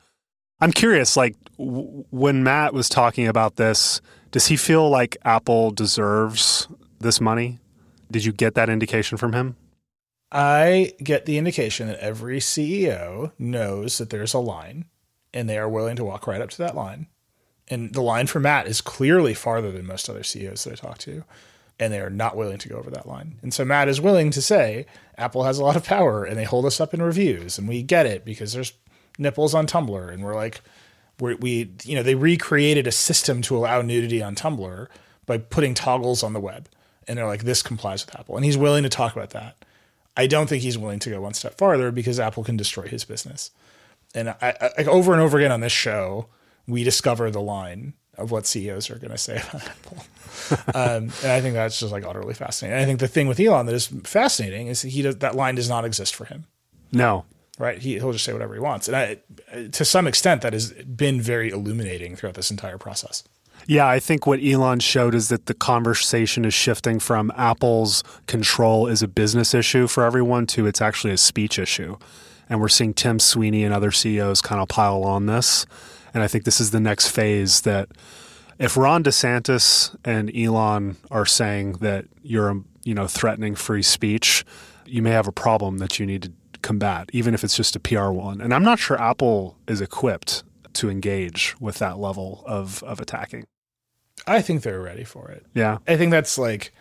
I'm curious, like w- when Matt was talking about this, does he feel like Apple deserves this money? Did you get that indication from him? I get the indication that every CEO knows that there's a line and they are willing to walk right up to that line. And the line for Matt is clearly farther than most other CEOs that I talk to. And they are not willing to go over that line. And so Matt is willing to say Apple has a lot of power and they hold us up in reviews. And we get it because there's nipples on Tumblr. And we're like, we're, we, you know, they recreated a system to allow nudity on Tumblr by putting toggles on the web. And they're like, this complies with Apple. And he's willing to talk about that. I don't think he's willing to go one step farther because Apple can destroy his business. And I, I over and over again on this show, we discover the line of what CEOs are going to say about Apple. [LAUGHS] um, and I think that's just like utterly fascinating. And I think the thing with Elon that is fascinating is he does, that line does not exist for him, No. right? He, he'll just say whatever he wants. And I, to some extent, that has been very illuminating throughout this entire process. Yeah, I think what Elon showed is that the conversation is shifting from Apple's control is a business issue for everyone to it's actually a speech issue. And we're seeing Tim Sweeney and other CEOs kind of pile on this. And I think this is the next phase that if Ron DeSantis and Elon are saying that you're, you know, threatening free speech, you may have a problem that you need to combat, even if it's just a PR one. And I'm not sure Apple is equipped to engage with that level of, of attacking. I think they're ready for it. Yeah. I think that's like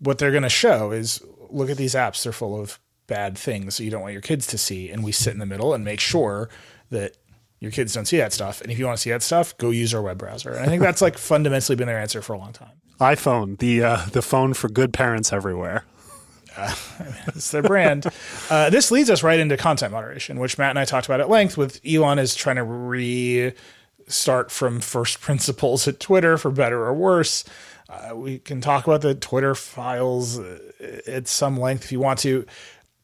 what they're going to show is look at these apps. They're full of bad things that you don't want your kids to see. And we sit in the middle and make sure that your kids don't see that stuff. And if you want to see that stuff, go use our web browser. And I think that's like [LAUGHS] fundamentally been their answer for a long time. iPhone, the uh, the phone for good parents everywhere. Uh, [LAUGHS] it's their brand. Uh, this leads us right into content moderation, which Matt and I talked about at length. With Elon is trying to restart from first [LAUGHS] principles at Twitter, for better or worse. Uh, we can talk about the Twitter files uh, at some length if you want to.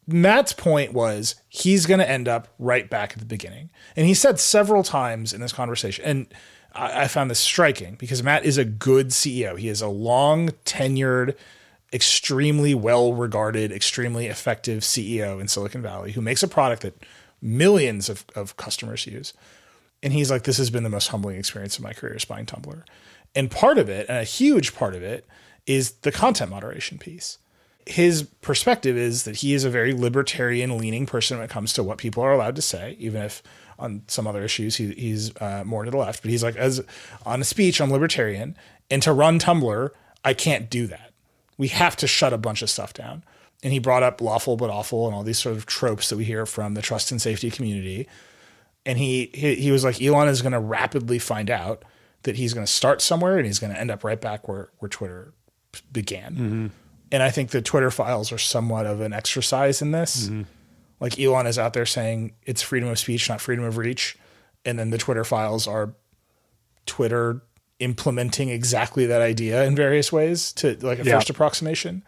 Matt's point was he's going to end up right back at the beginning. And he said several times in this conversation, and I, I found this striking because Matt is a good CEO. He is a long tenured, extremely well regarded, extremely effective CEO in Silicon Valley who makes a product that millions of, of customers use. And he's like, this has been the most humbling experience of my career is buying Tumblr. And part of it, and a huge part of it, is the content moderation piece his perspective is that he is a very libertarian leaning person when it comes to what people are allowed to say, even if on some other issues he, he's uh, more to the left. But he's like, as on a speech, I'm libertarian, and to run Tumblr, I can't do that. We have to shut a bunch of stuff down. And he brought up lawful but awful and all these sort of tropes that we hear from the trust and safety community. And he he, he was like, Elon is going to rapidly find out that he's going to start somewhere and he's going to end up right back where where Twitter began. Mm-hmm and I think the Twitter files are somewhat of an exercise in this. Mm-hmm. Like Elon is out there saying it's freedom of speech, not freedom of reach, and then the Twitter files are Twitter implementing exactly that idea in various ways to like a yeah. first approximation.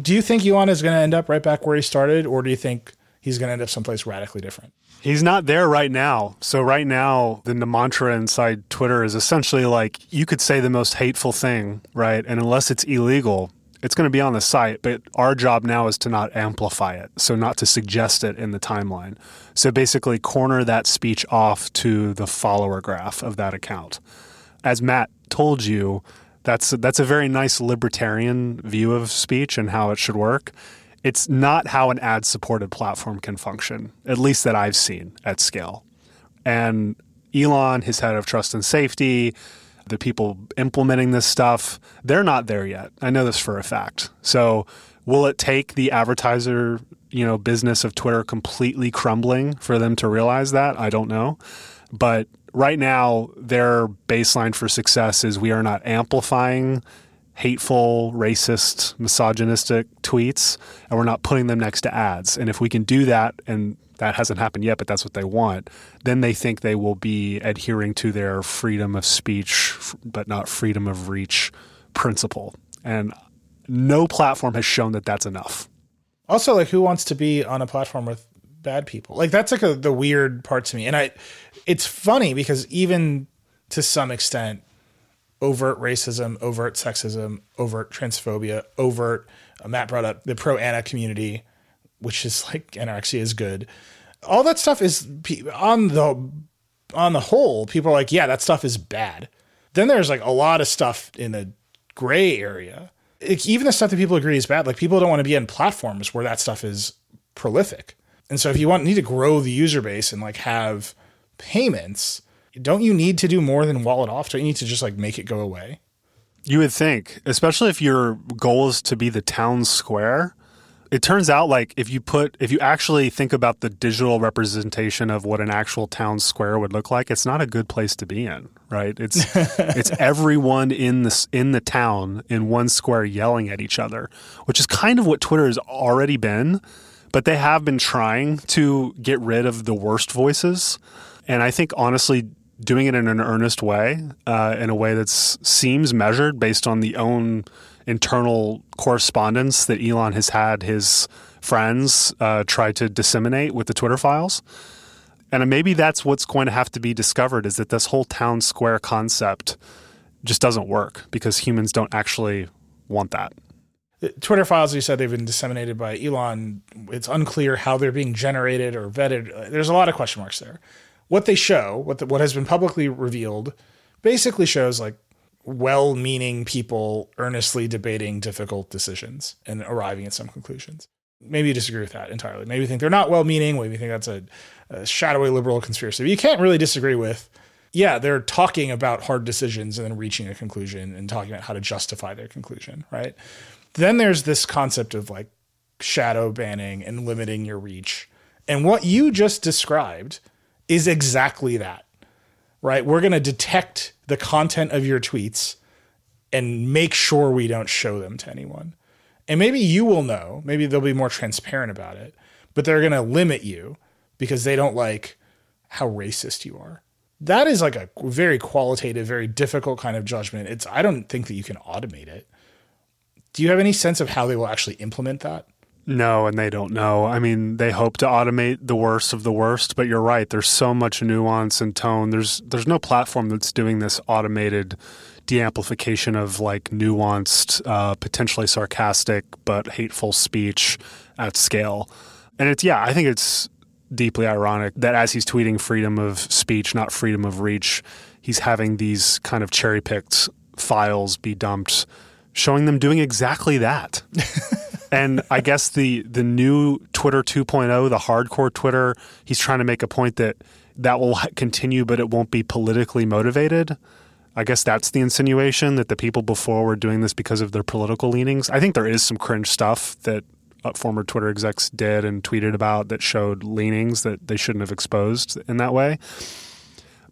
Do you think Elon is going to end up right back where he started, or do you think he's going to end up someplace radically different? He's not there right now. So right now, the mantra inside Twitter is essentially like you could say the most hateful thing, right? And unless it's illegal, it's going to be on the site, but our job now is to not amplify it. So, not to suggest it in the timeline. So, basically, corner that speech off to the follower graph of that account. As Matt told you, that's, that's a very nice libertarian view of speech and how it should work. It's not how an ad supported platform can function, at least that I've seen at scale. And Elon, his head of trust and safety, the people implementing this stuff, they're not there yet. I know this for a fact. So, will it take the advertiser, you know, business of Twitter completely crumbling for them to realize that? I don't know. But right now, their baseline for success is we are not amplifying hateful, racist, misogynistic tweets, and we're not putting them next to ads. And if we can do that and that hasn't happened yet, but that's what they want, then they think they will be adhering to their freedom of speech, but not freedom of reach principle. And no platform has shown that that's enough. Also, like, who wants to be on a platform with bad people? Like, that's like a, the weird part to me. And I, it's funny because even to some extent, overt racism, overt sexism, overt transphobia, overt, uh, Matt brought up the pro ana community which is like anorexia is good. All that stuff is on the on the whole, people are like, yeah, that stuff is bad. Then there's like a lot of stuff in the gray area. It, even the stuff that people agree is bad, like people don't want to be in platforms where that stuff is prolific. And so if you want need to grow the user base and like have payments, don't you need to do more than wall it off? Don't you need to just like make it go away? You would think, especially if your goal is to be the town square it turns out like if you put if you actually think about the digital representation of what an actual town square would look like it's not a good place to be in right? It's [LAUGHS] it's everyone in this in the town in one square yelling at each other which is kind of what twitter has already been but they have been trying to get rid of the worst voices. And i think honestly doing it in an earnest way uh, in a way that seems measured based on the own internal correspondence that Elon has had his friends uh, try to disseminate with the Twitter files. And maybe that's what's going to have to be discovered is that this whole town square concept just doesn't work because humans don't actually want that. Twitter files, you said they've been disseminated by Elon. It's unclear how they're being generated or vetted. There's a lot of question marks there. What they show, what the, what has been publicly revealed, basically shows like well meaning people earnestly debating difficult decisions and arriving at some conclusions. maybe you disagree with that entirely. Maybe you think they're not well meaning. Maybe you think that's a, a shadowy liberal conspiracy. But you can't really disagree with, yeah, they're talking about hard decisions and then reaching a conclusion and talking about how to justify their conclusion, right? Then there's this concept of like shadow banning and limiting your reach. And what you just described is exactly that, right? We're going to detect the content of your tweets and make sure we don't show them to anyone. And maybe you will know, maybe they'll be more transparent about it, but they're going to limit you because they don't like how racist you are. That is like a very qualitative, very difficult kind of judgment. It's I don't think that you can automate it. Do you have any sense of how they will actually implement that? No, and they don't know. I mean, they hope to automate the worst of the worst, but you're right. There's so much nuance and tone. There's there's no platform that's doing this automated deamplification of like nuanced, uh, potentially sarcastic but hateful speech at scale. And it's yeah, I think it's deeply ironic that as he's tweeting freedom of speech, not freedom of reach, he's having these kind of cherry picked files be dumped, showing them doing exactly that. [LAUGHS] and I guess the the new Twitter 2.0, the hardcore Twitter, he's trying to make a point that that will continue, but it won't be politically motivated. I guess that's the insinuation that the people before were doing this because of their political leanings. I think there is some cringe stuff that uh, former Twitter execs did and tweeted about that showed leanings that they shouldn't have exposed in that way.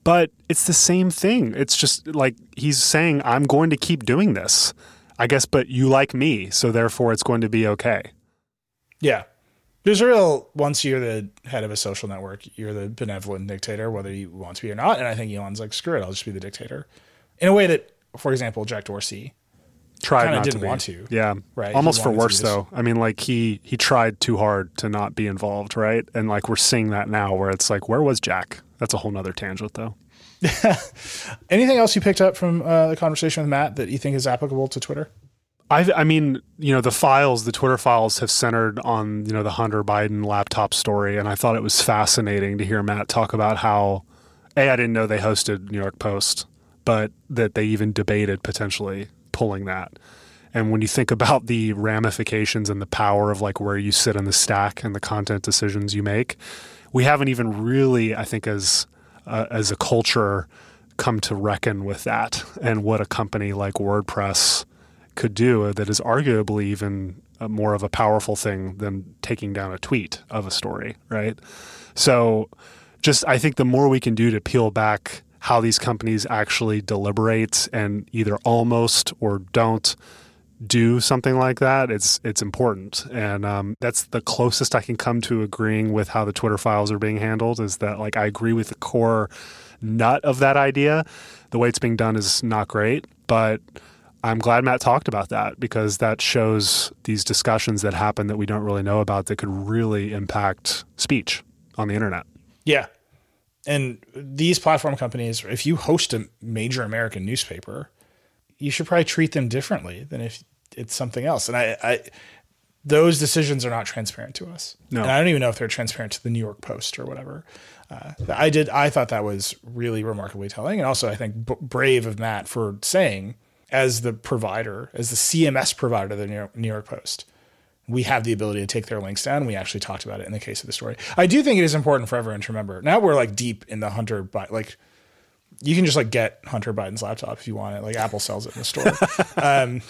But it's the same thing. It's just like he's saying, I'm going to keep doing this. I guess, but you like me, so therefore it's going to be okay. Yeah. There's a real, once you're the head of a social network, you're the benevolent dictator, whether you want to be or not. And I think Elon's like, screw it, I'll just be the dictator. In a way that, for example, Jack Dorsey tried not didn't to be. want to. Yeah, Right. Almost for worse though. I mean, like he he tried too hard to not be involved, right? And like we're seeing that now, where it's like, where was Jack? That's a whole nother tangent, though. [LAUGHS] Anything else you picked up from uh, the conversation with Matt that you think is applicable to Twitter? I, I mean, you know, the files, the Twitter files have centered on, you know, the Hunter Biden laptop story. And I thought it was fascinating to hear Matt talk about how, A, I didn't know they hosted New York Post, but that they even debated potentially pulling that. And when you think about the ramifications and the power of like where you sit in the stack and the content decisions you make, we haven't even really, I think, as uh, as a culture, come to reckon with that and what a company like WordPress could do that is arguably even more of a powerful thing than taking down a tweet of a story, right? So, just I think the more we can do to peel back how these companies actually deliberate and either almost or don't do something like that, it's it's important, and um, that's the closest I can come to agreeing with how the Twitter files are being handled. Is that like I agree with the core nut of that idea. The way it's being done is not great, but I'm glad Matt talked about that because that shows these discussions that happen that we don't really know about that could really impact speech on the internet. Yeah. And these platform companies, if you host a major American newspaper, you should probably treat them differently than if it's something else. And I, I those decisions are not transparent to us. No. And I don't even know if they're transparent to the New York Post or whatever. Uh, I did. I thought that was really remarkably telling, and also I think b- brave of Matt for saying, as the provider, as the CMS provider of the New York, New York Post, we have the ability to take their links down. We actually talked about it in the case of the story. I do think it is important for everyone to remember. Now we're like deep in the Hunter, like you can just like get Hunter Biden's laptop if you want it. Like Apple sells it in the store. [LAUGHS] um,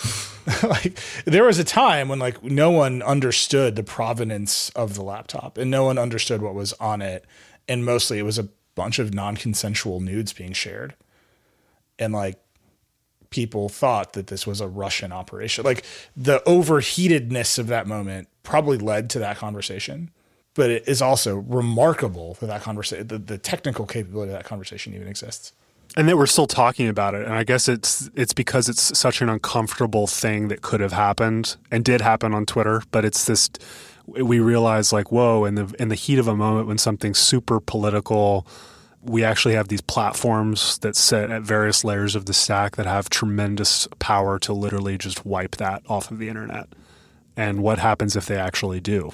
[LAUGHS] like there was a time when like no one understood the provenance of the laptop and no one understood what was on it, and mostly it was a bunch of non-consensual nudes being shared, and like people thought that this was a Russian operation. Like the overheatedness of that moment probably led to that conversation. But it is also remarkable that that conversation, the, the technical capability of that conversation even exists. And that we're still talking about it. And I guess it's it's because it's such an uncomfortable thing that could have happened and did happen on Twitter. But it's this we realize like, whoa, in the in the heat of a moment when something's super political, we actually have these platforms that sit at various layers of the stack that have tremendous power to literally just wipe that off of the internet. And what happens if they actually do?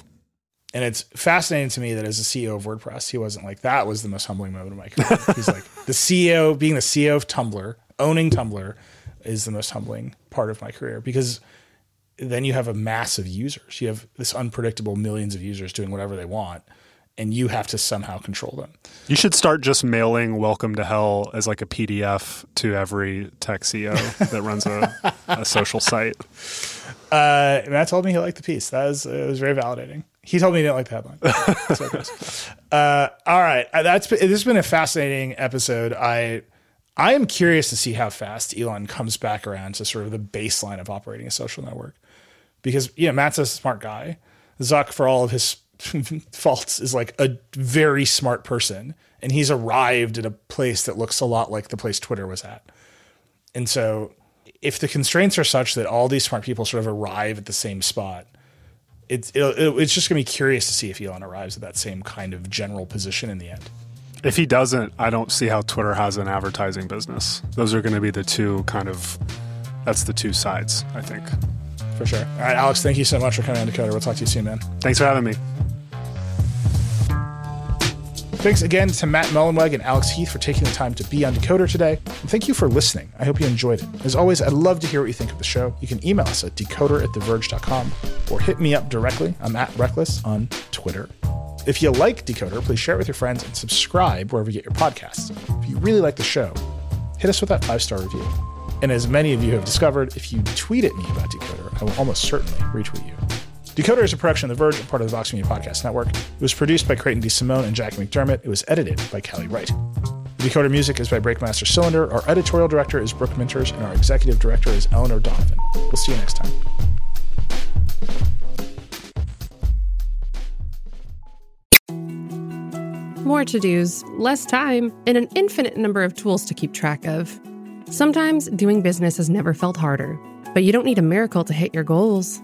And it's fascinating to me that as a CEO of WordPress, he wasn't like, that was the most humbling moment of my career. [LAUGHS] He's like, the CEO, being the CEO of Tumblr, owning Tumblr is the most humbling part of my career because then you have a mass of users. You have this unpredictable millions of users doing whatever they want, and you have to somehow control them. You should start just mailing "Welcome to Hell" as like a PDF to every tech CEO that runs a, a social site. [LAUGHS] Uh, Matt told me he liked the piece. That was it was very validating. He told me he didn't like the headline. so uh, all right, Uh, this has been a fascinating episode. I I am curious to see how fast Elon comes back around to sort of the baseline of operating a social network, because you know Matt's a smart guy. Zuck, for all of his [LAUGHS] faults, is like a very smart person, and he's arrived at a place that looks a lot like the place Twitter was at. And so, if the constraints are such that all these smart people sort of arrive at the same spot, it's it's just going to be curious to see if Elon arrives at that same kind of general position in the end. If he doesn't, I don't see how Twitter has an advertising business. Those are going to be the two kind of. That's the two sides, I think. For sure. All right, Alex, thank you so much for coming on Decoder. We'll talk to you soon, man. Thanks for having me. Thanks again to Matt Mullenweg and Alex Heath for taking the time to be on Decoder today. And thank you for listening. I hope you enjoyed it. As always, I'd love to hear what you think of the show. You can email us at decoder at theverge.com or hit me up directly. I'm at Reckless on Twitter. If you like Decoder, please share it with your friends and subscribe wherever you get your podcasts. If you really like the show, hit us with that five star review. And as many of you have discovered, if you tweet at me about Decoder, I will almost certainly retweet you. Decoder is a production of The Verge part of the Vox Media Podcast Network. It was produced by Creighton DeSimone and Jackie McDermott. It was edited by Callie Wright. The Decoder music is by Breakmaster Cylinder. Our editorial director is Brooke Minters, and our executive director is Eleanor Donovan. We'll see you next time. More to dos, less time, and an infinite number of tools to keep track of. Sometimes doing business has never felt harder, but you don't need a miracle to hit your goals.